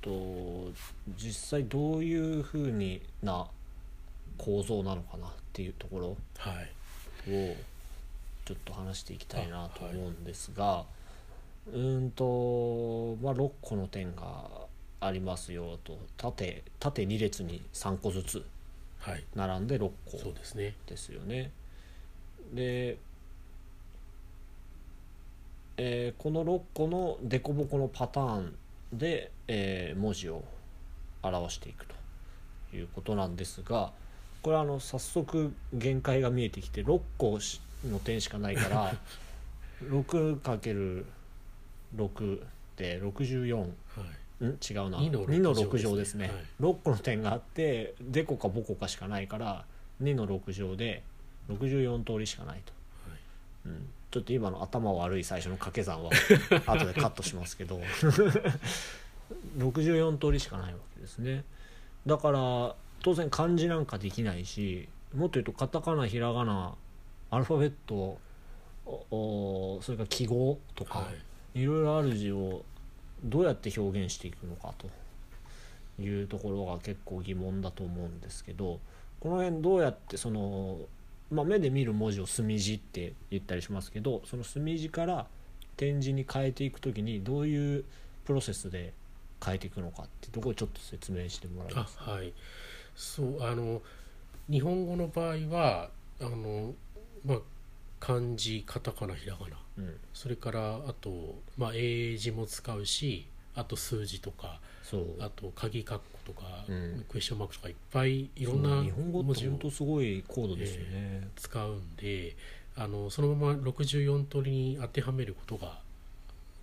と実際どういうふうにな構造なのかなっていうところをちょっと話していきたいなと思うんですが、はい、うんと、まあ、6個の点がありますよと。縦縦2列に3個ずつ並んで6個ですよね。で、えー、この6個の凸凹のパターンで、えー、文字を表していくということなんですがこれはあの早速限界が見えてきて6個の点しかないから *laughs* 6×6 で64、はい、ん？違うな。2の ,2 の6乗ですね、はい、6個の点があってデコかボコかしかないから2の6乗で64通りしかないと、はい、うん、ちょっと今の頭悪い最初の掛け算は *laughs* 後でカットしますけど。*laughs* 64通りしかないわけですね。だから当然漢字なんかできないしもっと言うとカタカナひらがなアルファベットそれから記号とか、はい、いろいろある字をどうやって表現していくのかと。いうところが結構疑問だと思うんですけどこの辺どうやってそのまあ、目で見る文字を墨字って言ったりしますけどその墨字から点字に変えていく時にどういうプロセスで変えていくのかってところをちょっと説明してもらいます。はい。そうあの日本語の場合はあの、まあ、漢字カタカナひらがな、うん、それからあと、まあ、英字も使うしあと数字とかあと鍵括弧とか、うん、クエスチョンマークとかいっぱいいろんな文字をすごい高度ですよね、えー、使うんであのそのまま64通りに当てはめることが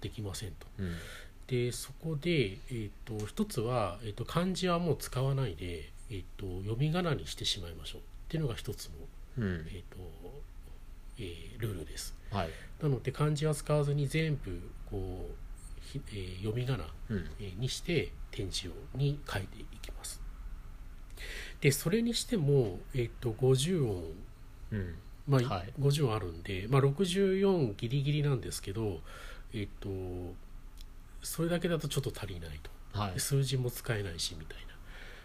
できませんと。うん、でそこで、えーと、一つは、えーと、漢字はもう使わないで、えーと、読み仮名にしてしまいましょうっていうのが一つの、うん、えーとえー、ルールです。はい、なので漢字は使わずに全部こうえー、読み仮名、にして点字をに書いていきます。でそれにしても、えーと、50音、うん、まあ、はい、50音あるんで、まあ、64ギリギリなんですけど、えっ、とそれだけだとちょっと足りないと、はい、数字も使えないしみたいな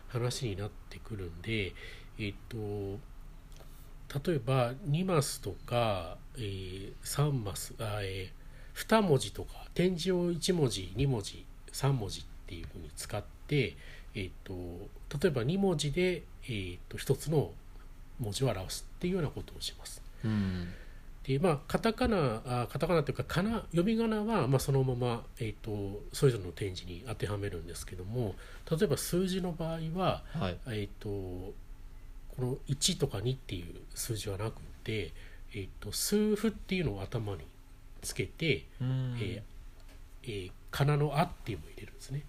話になってくるんでえっ、と例えば2マスとか、えー、3マスあ、えー、2文字とか点字を1文字2文字3文字っていうふうに使って、えーと、例えば2文字で、えーと、1つの文字を表すっていうようなことをします。うんでまあ、カタカナあカタカナというかかな読み仮名は、まあ、そのまま、えーと、それぞれの点字に当てはめるんですけども例えば数字の場合は、はい、えー、とこの1とか2っていう数字はなくて、えー、と数符っていうのを頭につけて、えー、えー、かなの「あ」っていうのを入れるんですね。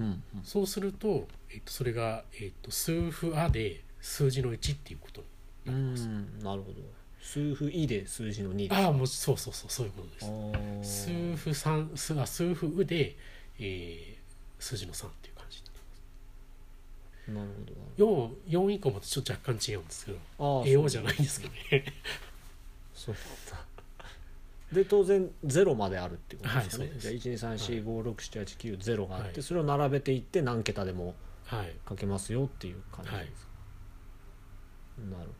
うんうん、そうすると,、えー、とそれが、えーと、数符「あ」で数字の1っていうことになります。なるほど。数符「い」で数字の2ああもうそうそうそうそういうことです。数符3数あ数符「う」で、えー、数字の3っていう感じになります。なるほど。4, 4以降もちょっと若干違うんですけど英語じゃないんですけどね。*laughs* そうだで当然0まであるっていうことですね、はい、じゃあ123456789ゼロがあって、はい、それを並べていって何桁でも書けますよっていう感じです、はい、なるほど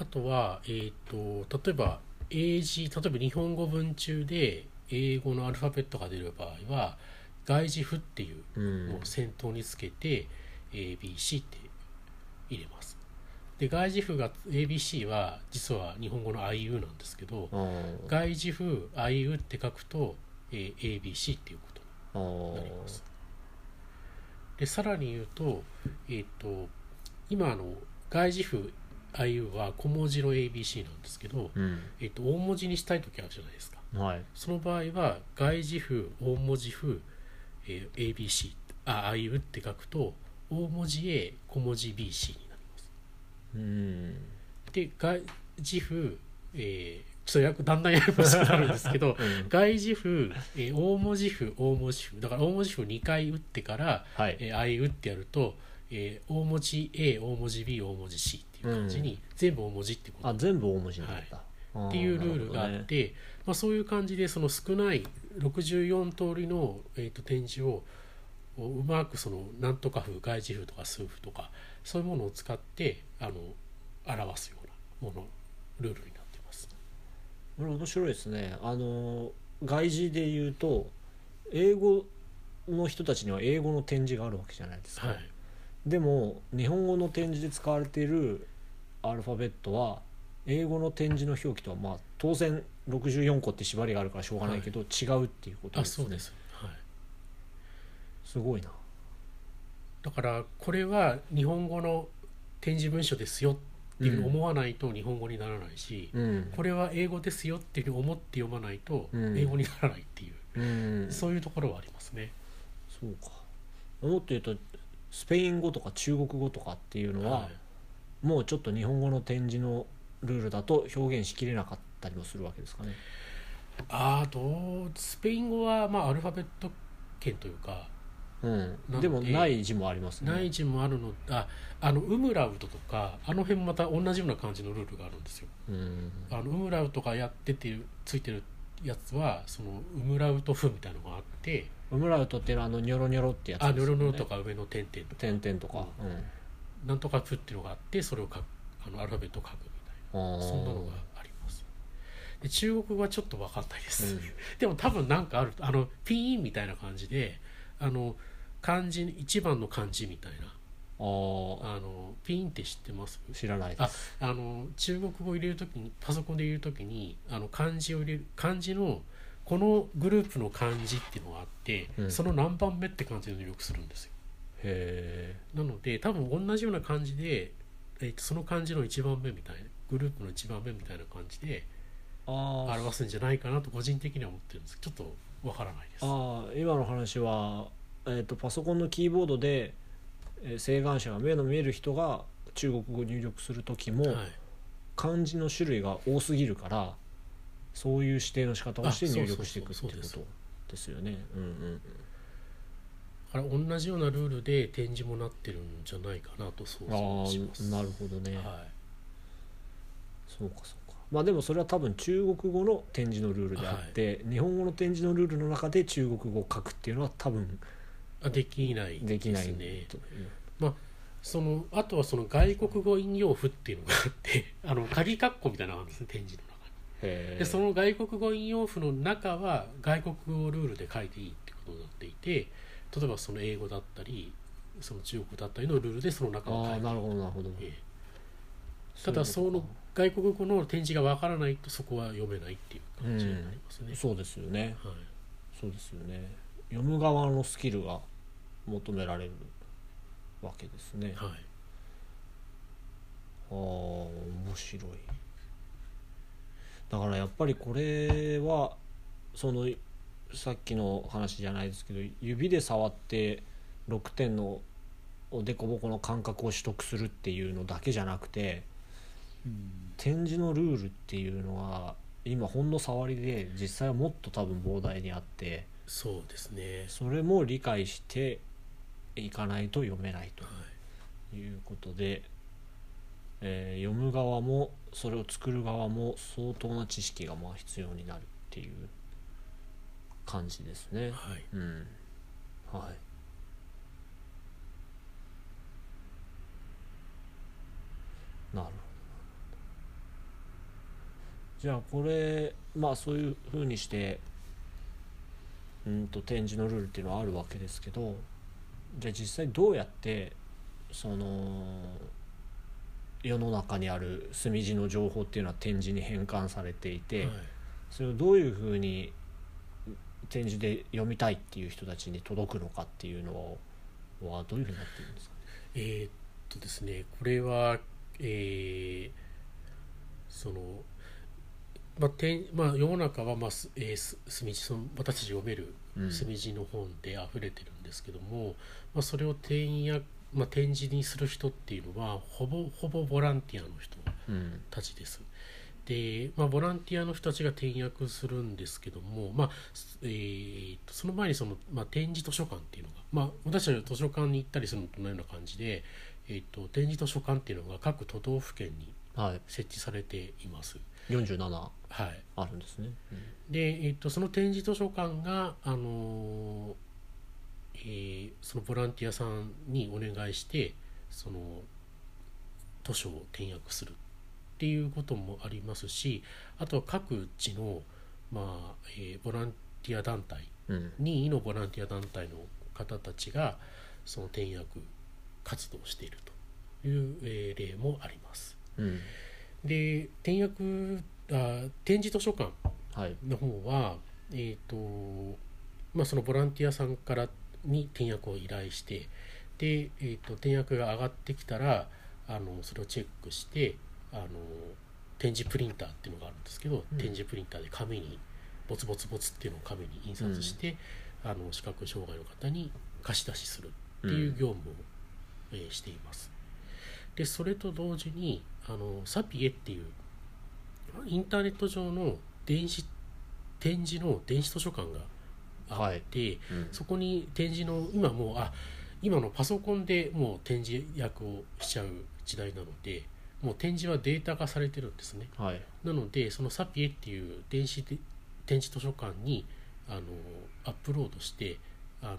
あとは、えーと、例えば英字例えば日本語文中で英語のアルファベットが出る場合は外字符っていうのを先頭につけて、うん、ABC って入れますで外字符が ABC は実は日本語の IU なんですけど外字符 IU って書くと、えー、ABC っていうことになります。でさらに言うと,、えーと、今の外字符 IU は小文字の ABC なんですけど、うん、えーと、大文字にしたい時あるじゃないですか、はい、その場合は外字符大文字符、えー、ABC あ IU って書くと大文字 A 小文字 BC にで外自負、えー、ちょっとだんだんややこしくなるんですけど、*laughs* うん、外自負、えー、大文字符大文字符だから大文字符2回打ってから、はい。えー、あい打ってやると、えー、大文字 A 大文字 B 大文字 C っていう感じに、うん、全部大文字ってこと。あ全部大文字になった、はい、っていうルールがあって、ね、まあ、そういう感じでその少ない64通りの、えーと、点字をうまくそのなんとか符外字符とか数符とかそういうものを使ってあの表すようなものルールになってます。これ面白いですね。あの外事で言うと英語の人たちには英語の展示があるわけじゃないですか。はい、でも日本語の展示で使われているアルファベットは英語の展示の表記とはまあ当然64個って縛りがあるからしょうがないけど、はい、違うっていうことですね。あそうです。はい。すごいな。だからこれは日本語の展示文書ですよっていう思わないと日本語にならないし、うん、これは英語ですよっていう思って読まないと英語にならないっていう、うん、そういうところはありますね。そうか。もっと言うとスペイン語とか中国語とかっていうのは、はい、もうちょっと日本語の展示のルールだと表現しきれなかったりもするわけですかね。あとスペイン語はまあアルファベット圏というかうん、でもない字もありますね。ない字もあるのああのウムラウトとかあの辺もまた同じような感じのルールがあるんですよ、うん、あのウムラウトがやっててついてるやつはそのウムラウト風みたいなのがあって。ウムラウトっていうのはあのニョロニョロってやつです、ね、あニョロニョロとか上の点々とか。点々とか、うん、なんとか風っていうのがあってそれを書くあのアルファベットを書くみたいな。そんなのがあります。で中国語はちょっと分かんないです、うん、*laughs* でも多分なんかあるあのピンみたいな感じであの漢字一番の漢字みたいな。あのピンって知ってます？知らない。ああの中国語を入れるときにパソコンで入れるときにあの漢字を入れる漢字のこのグループの漢字っていうのがあって、うん、その何番目って漢字を入力するんですよ。へなので多分同じような感じで、えー、とその漢字の1番目みたいなグループの1番目みたいな感じで表すんじゃないかなと個人的には思ってるんです。ちょっとわからないです。あ今の話は、えーと、パソコンのキーボードで、えー、請願者が目の見える人が中国語入力する時も、はい、漢字の種類が多すぎるからそういう指定の仕方をして入力していくっていうことですよね。うんうんあれ同じようなルールで展示もなってるんじゃないかなと想像します。なるほどね、はい、そうかそうか。まあでもそれは多分中国語の展示のルールであって、はい、日本語の展示のルールの中で中国語を書くっていうのは多分あできないできないねまあそのあとはその外国語引用符っていうのがあって *laughs* あの鍵括弧みたいなのがあるんですね展示の中に。でその外国語引用符の中は外国語ルールで書いていいってことになっていて例えばその英語だったりその中国だったりのルールでその中を書いてなるほどなるほど、えー、ただその外国語の展示がわからないとそこは読めないっていう感じになりますね、うん、そうですよね、はい、そうですよね読む側のスキルが求められるわけですね。はい。ああ面白い。だからやっぱりこれはそのさっきの話じゃないですけど指で触って6点のおでこぼこの感覚を取得するっていうのだけじゃなくて、うん、展示のルールっていうのは今ほんの触りで実際はもっと多分膨大にあってそうですねそれも理解していかないと読めないということで、はい、えー、読む側もそれを作る側も相当な知識がまあ必要になるっていう感じですね。はい。うん。はい。なるほど。じゃあこれまあそういうふうにしてうんと展示のルールっていうのはあるわけですけどじゃあ実際どうやってその世の中にある墨地の情報っていうのは展示に変換されていて、はい、それをどういうふうに展示で読みたいっていう人たちに届くのかっていうのはどういうふうになってるんですか、ね、えー、っとですねこれは、えー、そのまあてまあ、世の中は、まあえー、墨地その私たち読める墨地の本で溢れてるんですけども、うん、まあ、それを展や、まあ、展示にする人っていうのはほぼほぼボランティアの人たちです。うんで、まあ、ボランティアの人たちが転訳するんですけども、まあえー、その前にその、まあ、展示図書館っていうのが、まあ、私たちは図書館に行ったりするのとのような感じで、えーと、展示図書館っていうのが各都道府県に設置されています。はい、47あるんですね。うん、で、えーと、その展示図書館が、あのえー、そのボランティアさんにお願いしてその図書を転訳するっていうこともありますしあとは各地の、まあえー、ボランティア団体、うん、任意のボランティア団体の方たちがその転訳活動をしているという、えー、例もあります。うん、で転訳あ展示図書館の方は、はい、えっ、ー、とまあ、そのボランティアさんからに転訳を依頼してで、えーと転訳が上がってきたらあのそれをチェックしてあの展示プリンターっていうのがあるんですけど、うん、展示プリンターで紙にボツボツボツっていうのを紙に印刷して、うん、あの視覚障害の方に貸し出しするっていう業務を、えー、しています。でそれと同時にあのサピエっていうインターネット上の電子展示の電子図書館があって、はい。うん、そこに展示の今もうあ今のパソコンでもう展示役をしちゃう時代なのでもう展示はデータ化されてるんですね、はい、なのでそのサピエっていう電子で展示図書館にあのアップロードしてあの、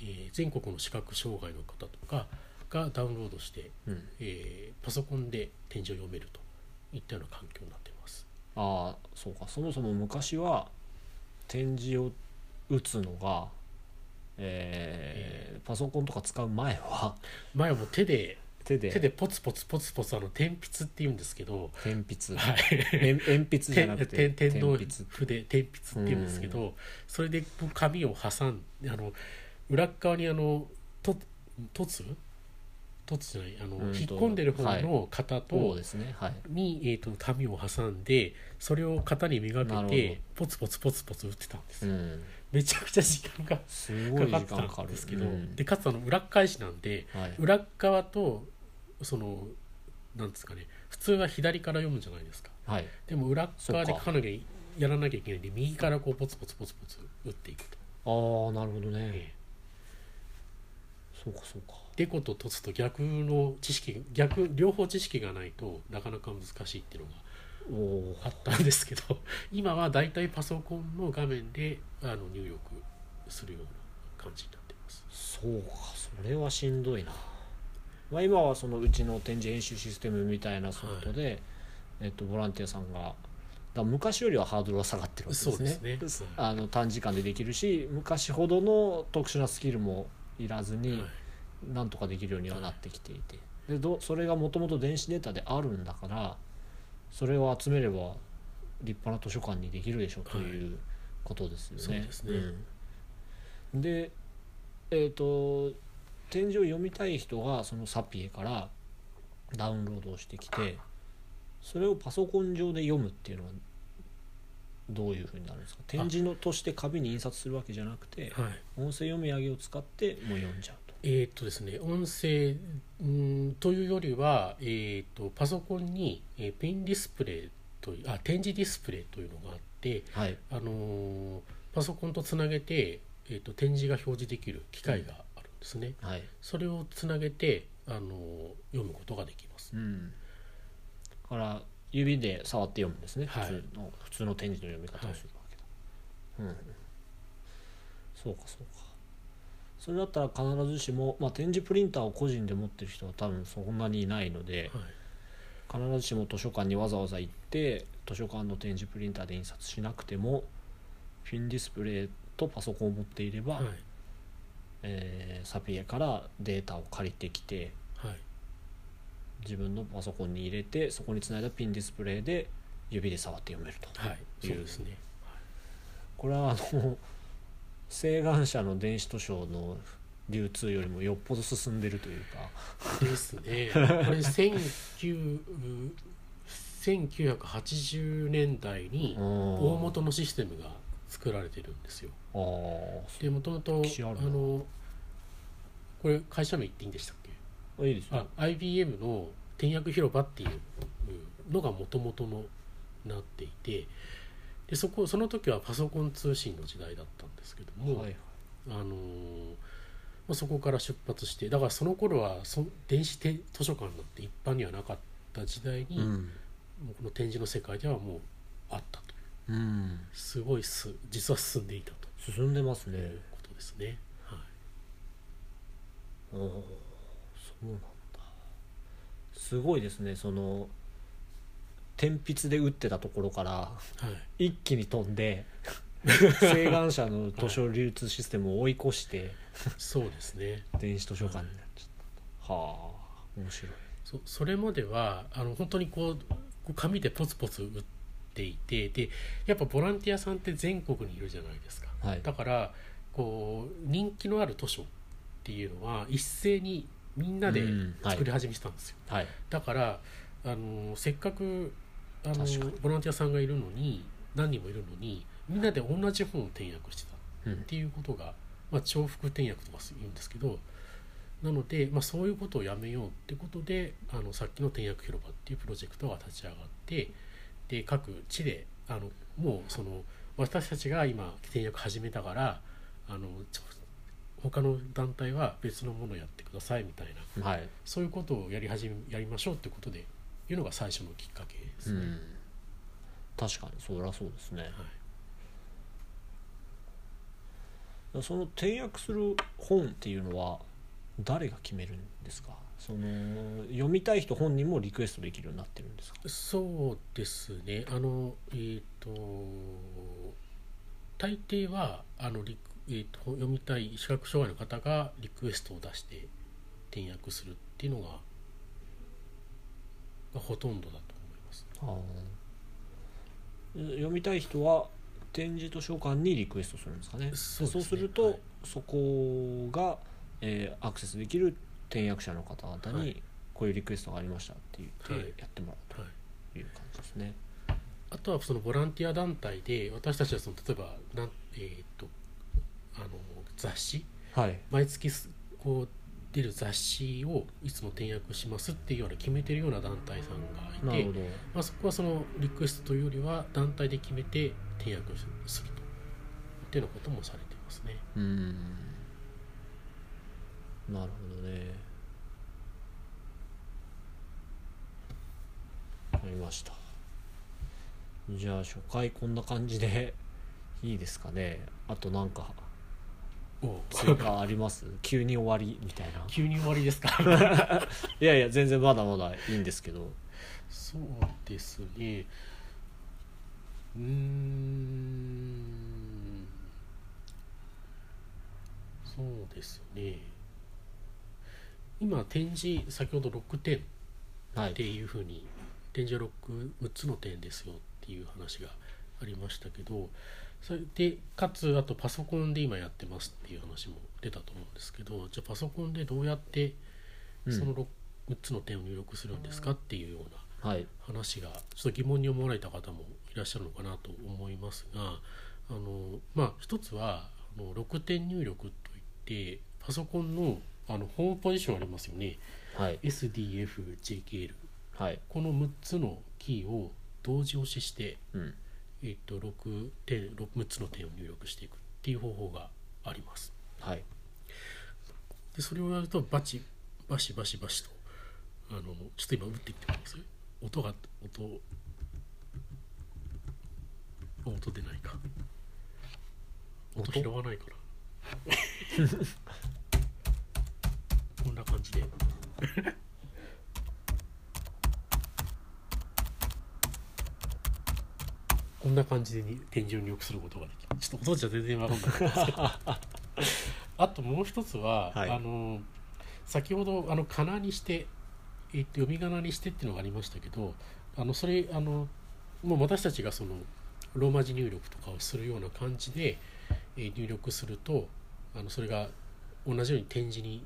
えー、全国の視覚障害の方とかがダウンロードして、うん、えー、パソコンで展示を読めるといったような環境になっています。ああそうか。そもそも昔は展示を打つのがえー、パソコンとか使う前は前はもう手で手で。手でポツポツポツポツあの鉛筆っていうんですけど鉛筆、はい、鉛筆じゃなくて天の筆鉛筆。っていうんですけど、それで紙を挟んであの裏側にあのと凸凸じゃないあの、うん、引っ込んでる方の型と、はいねはい、に、えーと、紙を挟んでそれを型に磨けてポツポツポツポツ打ってたんです、うん、めちゃくちゃ時間がかかったんですけど、うん、でかつあの裏返しなんで、はい、裏側とそのなんですかね普通は左から読むじゃないですか、はい、でも裏側で書か。なきゃやらなきゃいけないんで右からこうポツポツポツポツ打っていくと。ああなるほどね、えー、そうかそうかデコと凸と逆の知識逆両方知識がないとなかなか難しいっていうのがあったんですけど *laughs* 今はだいたいパソコンの画面であの入力するような感じになっています。そうかそれはしんどいな。まあ、今はそのうちの展示編集システムみたいなソフトで、はい、えっと、ボランティアさんがだ昔よりはハードルは下がってるわけですね。ですね、あの短時間でできるし昔ほどの特殊なスキルもいらずに、なんとかできるようにはなってきていて、でどそれがもともと電子データであるんだからそれを集めれば立派な図書館にできるでしょうということですよね。うん、でえっ、ー、と展示を読みたい人がそのサピエからダウンロードをしてきてそれをパソコン上で読むっていうのはどういうふうになるんですか？展示のとして紙に印刷するわけじゃなくて、はい、音声読み上げを使ってもう読んじゃう。と。えっとですね、音声んというよりは、えーと、パソコンに、えー、ペンディスプレイというあ展示ディスプレイというのがあって、はい、あのー、パソコンとつなげて、えーと展示が表示できる機械がですね、はい、それをつなげてあの読むことができます、うん、だから指で触って読むんですね、はい、普通の普通の展示の読み方をするわけだ、はい、うん。そうかそうかそれだったら必ずしも、まあ、展示プリンターを個人で持ってる人は多分そんなにいないので、必ずしも図書館にわざわざ行って図書館の展示プリンターで印刷しなくてもフィンディスプレイとパソコンを持っていれば、はい。えー、サピエからデータを借りてきて、はい、自分のパソコンに入れてそこにつないだピンディスプレイで指で触って読めるとはい。そうですね、これはあの請願者の電子図書の流通よりもよっぽど進んでるというか。ですね。これ1980年代に大元のシステムが作られてるんですよ。でもともとあのこれ会社名言っていいんでしたっけ？いいですよ。IBM の天薬広場っていうのがもともとのなっていてでそこその時はパソコン通信の時代だったんですけども、はい、あのまあ、そこから出発してだからその頃はそ電子図書館なんて一般にはなかった時代に、うん、この展示の世界ではもうあったと。うん、すごいす実は進んでいたと。進んでますね。ことですね。はい。おそうなんだ。すごいですねその天筆で打ってたところから、はい、一気に飛んで *laughs* 請願者の図書流通システムを追い越して、そうですね。電子図書館になっちゃった。はあ面白い。そそれまではあの本当にこう紙でポツポツ打ってていてでやっぱボランティアさんって全国にいるじゃないですか、はい、だからこう人気のある図書っていうのは一斉にみんなで作り始めてたんですよ、はい、だからあのせっかくあのボランティアさんがいるのに何人もいるのにみんなで同じ本を転訳してたっていうことが、まあ、重複転訳とか言うんですけどなので、まあ、そういうことをやめようってことであのさっきの転訳広場っていうプロジェクトが立ち上がってで各地であのもうその私たちが今契約始めたからあの他の団体は別のものをやってくださいみたいな、はい、そういうことをやり始めやりましょうってことでいうのが最初のきっかけですね。確かにそりゃそうですね。はい、その転訳する本っていうのは誰が決めるんですか？その読みたい人本人もリクエストできるようになってるんですか？そうですね。あのえっ、ー、と大抵はあのリえーと、読みたい視覚障害の方がリクエストを出して転訳するっていうのががほとんどだと思います。読みたい人は展示図書館にリクエストするんですかね。そう、ね、そうすると、はい、そこが、えー、アクセスできる転訳者の方々にこういうリクエストがありましたって言ってやってもらうという感じですね。はい、あとはそのボランティア団体で私たちはその例えばなん、えーと、あの雑誌、はい、毎月こう出る雑誌をいつも転訳しますっていうような決めてるような団体さんがいて、まあ、そこはそのリクエストというよりは団体で決めて転訳するとっていうようなこともされていますね。うんなるほどね。ありました。じゃあ初回こんな感じでいいですかね。あとなんか追加あります？*laughs* 急に終わりみたいな。急に終わりですか？*laughs* いやいや全然まだまだいいんですけど。そうですね。うん。そうですね。今展示先ほど6点っていうふうに、はい、展示は 6, 6つの点ですよっていう話がありましたけどそれでかつあとパソコンで今やってますっていう話も出たと思うんですけどじゃあパソコンでどうやってその 6,、6つの点を入力するんですかっていうような話がちょっと疑問に思われた方もいらっしゃるのかなと思いますがあのまあ一つはあの6点入力といってパソコンのあのホームポジションありますよね、はい、SDFJKL、はい、この6つのキーを同時押しして、うんえー、と 6, 点 6, 6つの点を入力していくっていう方法があります。はい、でそれをやるとバチバシバシバシとあのちょっと今打っていってます音が音音出ないか。音拾わないから *laughs* こんな感じでこんな感じで展示を入力することができる。ちょっと音じゃ全然わかんない。ですけどあともう一つは、はい、あの先ほどあの仮名にして、えっと、読み仮名にしてっていうのがありましたけどあのそれあのもう私たちがそのローマ字入力とかをするような感じで、えー、入力するとあのそれが同じように点字に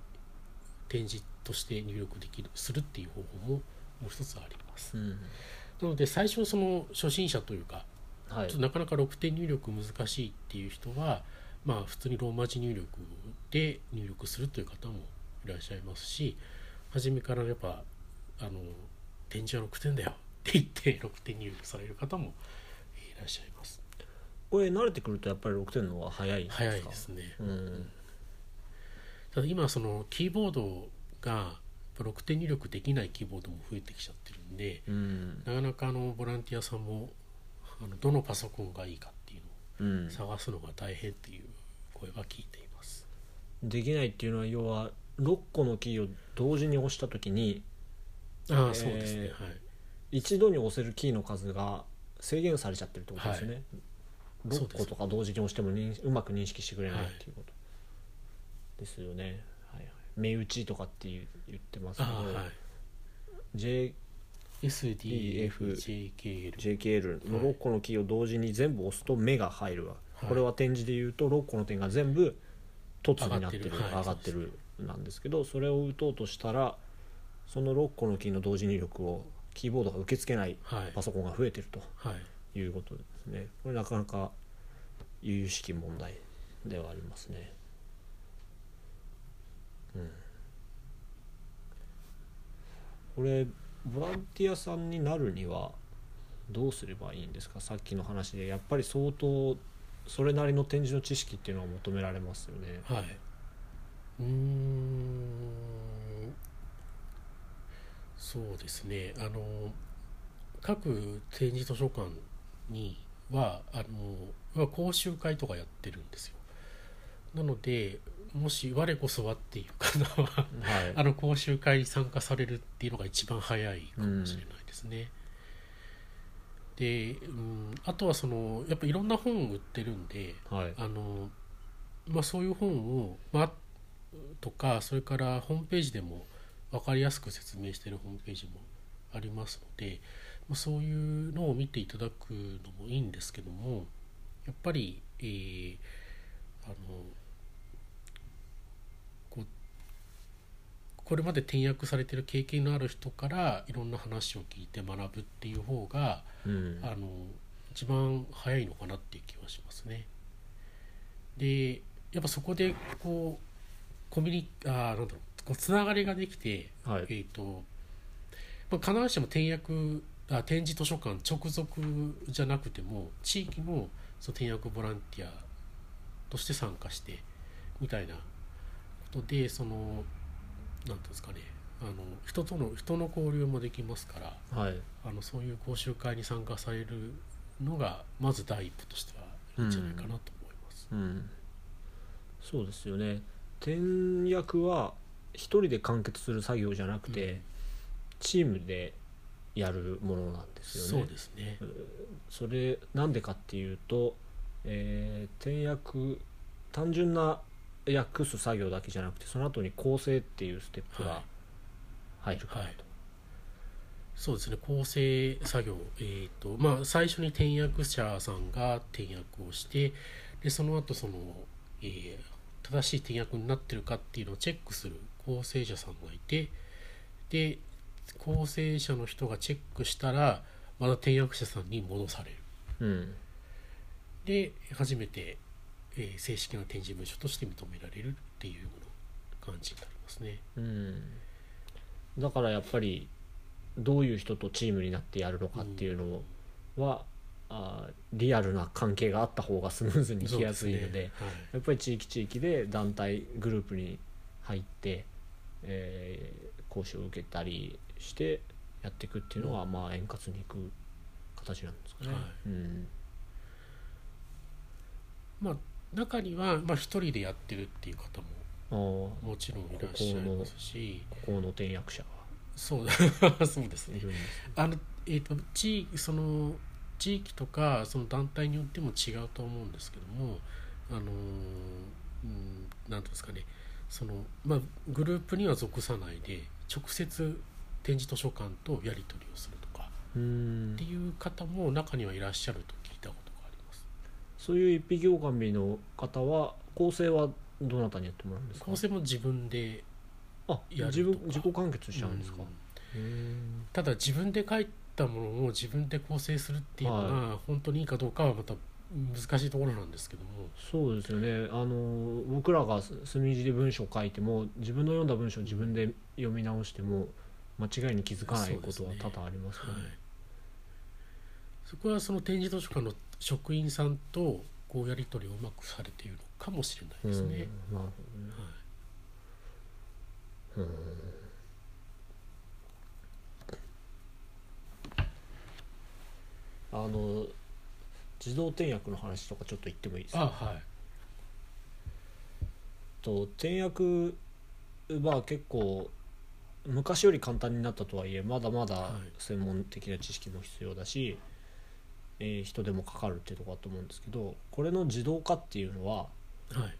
点字として入力できるするっていう方法ももう一つあります。うん、なので最初その初心者というかはい、ちょっとなかなか6点入力難しいっていう人は、まあ、普通にローマ字入力で入力するという方もいらっしゃいますし初めからやっぱあの点字は6点だよって言って6点入力される方もいらっしゃいます。これ慣れてくるとやっぱり6点の方が早いですか？早いですね、うん、ただ今そのキーボードが6点入力できないキーボードも増えてきちゃってるんで、うん、なかなかあのボランティアさんもあのどのパソコンがいいかっていうのを探すのが大変っていう声は聞いています、うん、できないっていうのは要は6個のキーを同時に押した時にああ、そうですねはい。一度に押せるキーの数が制限されちゃってるってことですね、はい、6個とか同時に押してもうまく認識してくれないっていうこと。ですよね、はいはい、目打ちとかって言ってますけど、はい、J SDFJKL JKL の6個のキーを同時に全部押すと目が入るわ、はい、これは点字で言うと6個の点が全部凸になってる上がってる,、なんですけどそれを打とうとしたらその6個のキーの同時入力をキーボードが受け付けないパソコンが増えてるとい。うことですね。これなかなか由々しき問題ではありますね。うん。これボランティアさんになるにはどうすればいいんですか？さっきの話で。やっぱり相当それなりの展示の知識っていうのは求められますよね。はい、うん。そうですね。あの各展示図書館にはあの講習会とかやってるんですよ。なのでもし我こそはっていう方は、*laughs* はい、あの講習会に参加されるっていうのが一番早いかもしれないですね。うん、で、うん、あとはそのやっぱいろんな本売ってるんで、はい、あのまあ、そういう本を、まあ、とかそれからホームページでも分かりやすく説明しているホームページもありますので、まあ、そういうのを見ていただくのもいいんですけどもやっぱり、えー、あのこうこれまで転訳されてる経験のある人からいろんな話を聞いて学ぶっていう方が、うん、あの一番早いのかなっていう気はしますね。でやっぱそこでこうコミュニあなんだろうこうつながりができて、はい、えーとまあ、必ずしも転訳あ展示図書館直属じゃなくても地域のその転訳ボランティアとして参加してみたいなことでその何ていうんですかね。あの人との人の交流もできますから、はい、あのそういう講習会に参加されるのがまず第一歩としてはいいんじゃないかなと思います。うん、うん、そうですよね。転訳は一人で完結する作業じゃなくて、うん、チームでやるものなんですよね。そうですね。それなんでかっていうと、えー、転訳単純な訳す作業だけじゃなくてその後に構成っていうステップが入るからと、はい。はい、そうですね構成作業、えーとまあ、最初に転訳者さんが転訳をしてでその後その、えー、正しい転訳になってるかっていうのをチェックする構成者さんがいてで構成者の人がチェックしたらまた転訳者さんに戻される、うん、で初めて、えー、正式な展示文書として認められるっていう感じになりますね、うん、だからやっぱりどういう人とチームになってやるのかっていうのは、うん、あリアルな関係があった方がスムーズにいきやすいので、ねはい、やっぱり地域地域で団体グループに入ってえー、講師を受けたりしてやっていくっていうのは、まあ円滑にいく形なんですかね。はい。うん、まあ中には、まあ、一人でやってるっていう方ももちろんいらっしゃいますし。ここの転訳者は。そう *laughs* そうですね。あのえーと、地その地域とかその団体によっても違うと思うんですけどもあのうんなんていうんですかね。その、まあ、グループには属さないで直接展示図書館とやり取りをするとか。っていう方も中にはいらっしゃると聞いたことがありますそういう一匹狼の方は構成はどなたにやってもらうんですか？構成も自分であ自分自己完結しちゃうんですか、ただ自分で書いたものを自分で構成するっていうのが本当にいいかどうかはまた難しいところなんですけども。そうですよね。あの僕らが墨字で文章を書いても自分の読んだ文章を自分で読み直しても間違いに気づかないことは多々ありますね、ねはい、そこはその展示図書館の職員さんとこうやり取りをうまくされているのかもしれないですね。なるほどね、はい、あの自動転訳の話とかちょっと言ってもいいですか？はい。と転訳は結構昔より簡単になったとはいえまだまだ専門的な知識も必要だし、はい、えー、人手もかかるっていうところだと思うんですけどこれの自動化っていうのは、はい、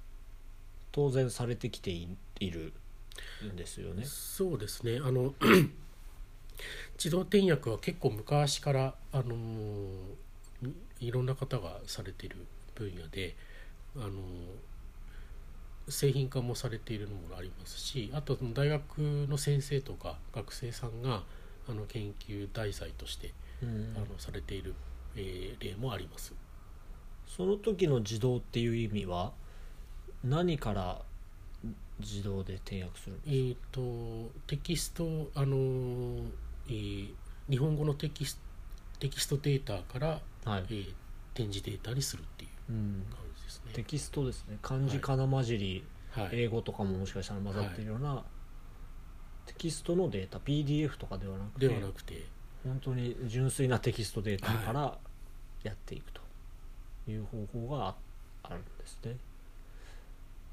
当然されてきているんですよね。そうですね。あの *clears throat* 自動転訳は結構昔から、あのー、いろんな方がされている分野であの製品化もされているのもありますしあと大学の先生とか学生さんがあの研究題材として、うん、あのされている、えー、例もあります。その時の自動っていう意味は何から自動で転訳するんですか？えーと、テキストあの、えー、日本語のテキステキストデータからはい、えー、展示データにするっていう感じですね、うん、テキストですね。漢字かな混じり、はい、英語とかももしかしたら混ざってるような、はい、テキストのデータ PDF とかではなくてではなくて本当に純粋なテキストデータからやっていくという方法があるんですね。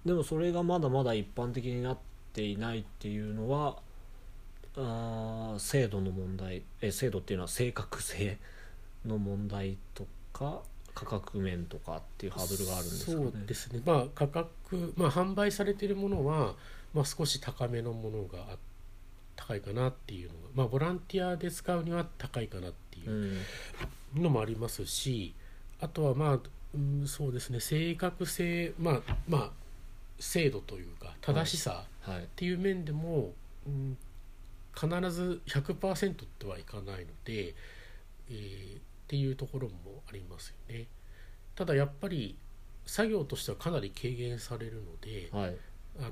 でもそれがまだまだ一般的になっていないっていうのはあ制度の問題え制度っていうのは正確性 *laughs* の問題とか価格面とかっていうハードルがあるんですかね。そうですね。まあ価格まあ販売されているものは、まあ、少し高めのものが高いかなっていうのがまあボランティアで使うには高いかなっていうのもありますし、あとはまあ、うん、そうですね正確性まあまあ精度というか正しさっていう面でも、はいはい、うん、必ず100%ってはいかないので、えー、っていうところもありますよね。ただやっぱり作業としてはかなり軽減されるので、はい、あの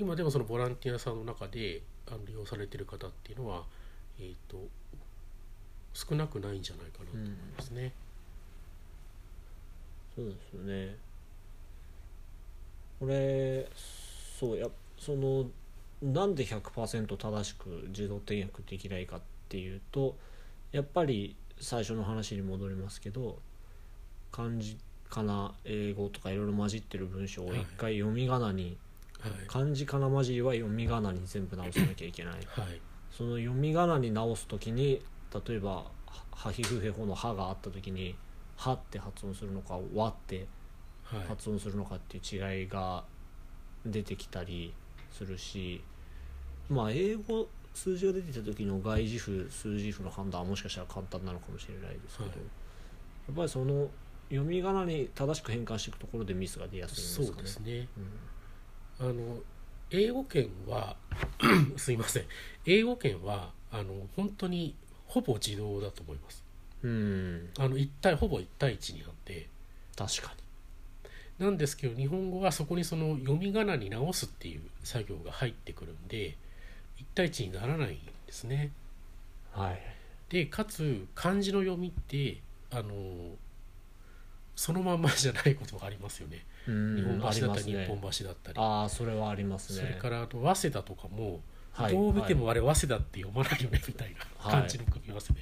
今でもそのボランティアさんの中であの利用されてる方っていうのは、えーと、少なくないんじゃないかなと思いますね。うん、そうですよね。これそうやそのなんで100%正しく自動転訳できないかっていうとやっぱり最初の話に戻りますけど漢字かな英語とかいろいろ混じってる文章を一回読み仮名に、はい、漢字かな混じりは読み仮名に全部直さなきゃいけない、はい、その読み仮名に直す時に例えば「はひふへほ」の「は」があった時に「は」って発音するのか「わ」って発音するのかっていう違いが出てきたりするしまあ英語数字が出てきた時の外字符数字符の判断はもしかしたら簡単なのかもしれないですけど、はい、やっぱりその読み仮名に正しく変換していくところでミスが出やすいんですかね。そうですね、うん、あの英語圏は *clears throat* すいません英語圏はあの本当にほぼ自動だと思います。うんあの1対ほぼ1対1になって確かになんですけど日本語はそこにその読み仮名に直すっていう作業が入ってくるんで1対1にならないんですね。はい、でかつ漢字の読みってあのそのまんまじゃないことがありますよね。日本橋だったり、日本橋だったり。ああそれはありますね。それからあと早稲田とかも、はい、どう見てもあれ早稲田って読まないよねみたいな漢字の組み合わせで。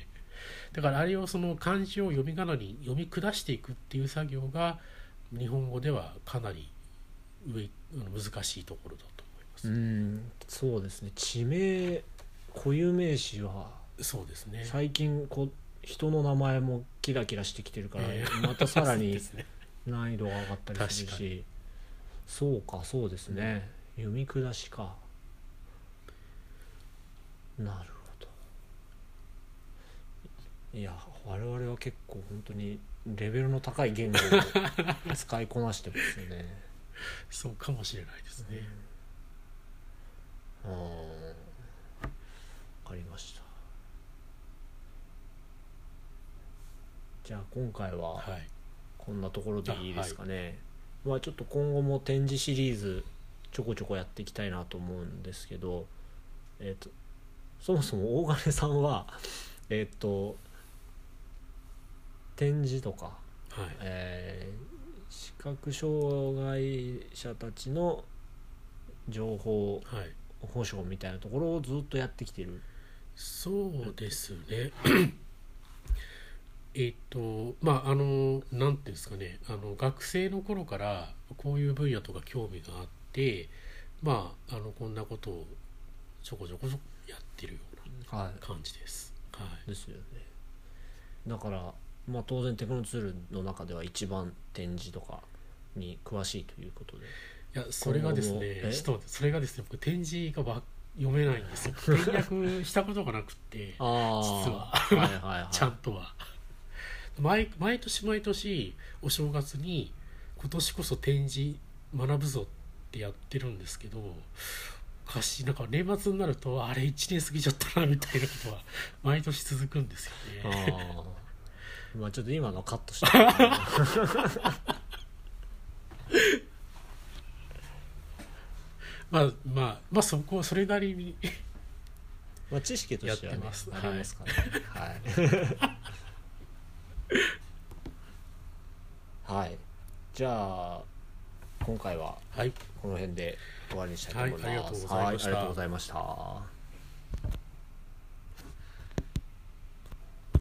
だからあれをその漢字を読み仮名に読み下していくっていう作業が日本語ではかなり上難しいところだと思います。うん。そうですね。地名固有名詞はそうですね。最近こ人の名前もキラキラしてきてるから、えー、またさらに難易度が上がったりするし。そうかそうですね、うん、読み下しか。なるほど。いや我々は結構本当にレベルの高い言語を使いこなしてますよね。*laughs* そうかもしれないですね。うん。分かりました。じゃあ今回はこんなところでいいですかね、はい、まあちょっと今後も展示シリーズちょこちょこやっていきたいなと思うんですけどえっ、ー、とそもそも大金さんは *laughs* えっ、ー、と展示とか、はい。えー、視覚障害者たちの情報保障みたいなところをずっとやってきてる。そうですね *laughs* えっとまああのなんていうんですかね。あの学生の頃からこういう分野とか興味があってまああのこんなことをちょこちょこやってるような感じです。はい、はい、ですよね。だからまあ、当然テクノツールの中では一番展示とかに詳しいということで。いやそれがですねちょっとそれがですね僕展示がば読めないんですよ。*laughs* 転訳したことがなくて実は。はいはい、はい、*laughs* ちゃんとは毎毎年毎年お正月に今年こそ展示学ぶぞってやってるんですけどおかしいなんか年末になるとあれ1年過ぎちゃったなみたいなことは *laughs* 毎年続くんですよね。まあちょっと今のカットして。*laughs* まあまあまあそこはそれなりにまあ知識としては、ね、ありますからね。はい、はい、*laughs* じゃあ今回はこの辺で終わりにしたいと思います、はい、ありがとうございました、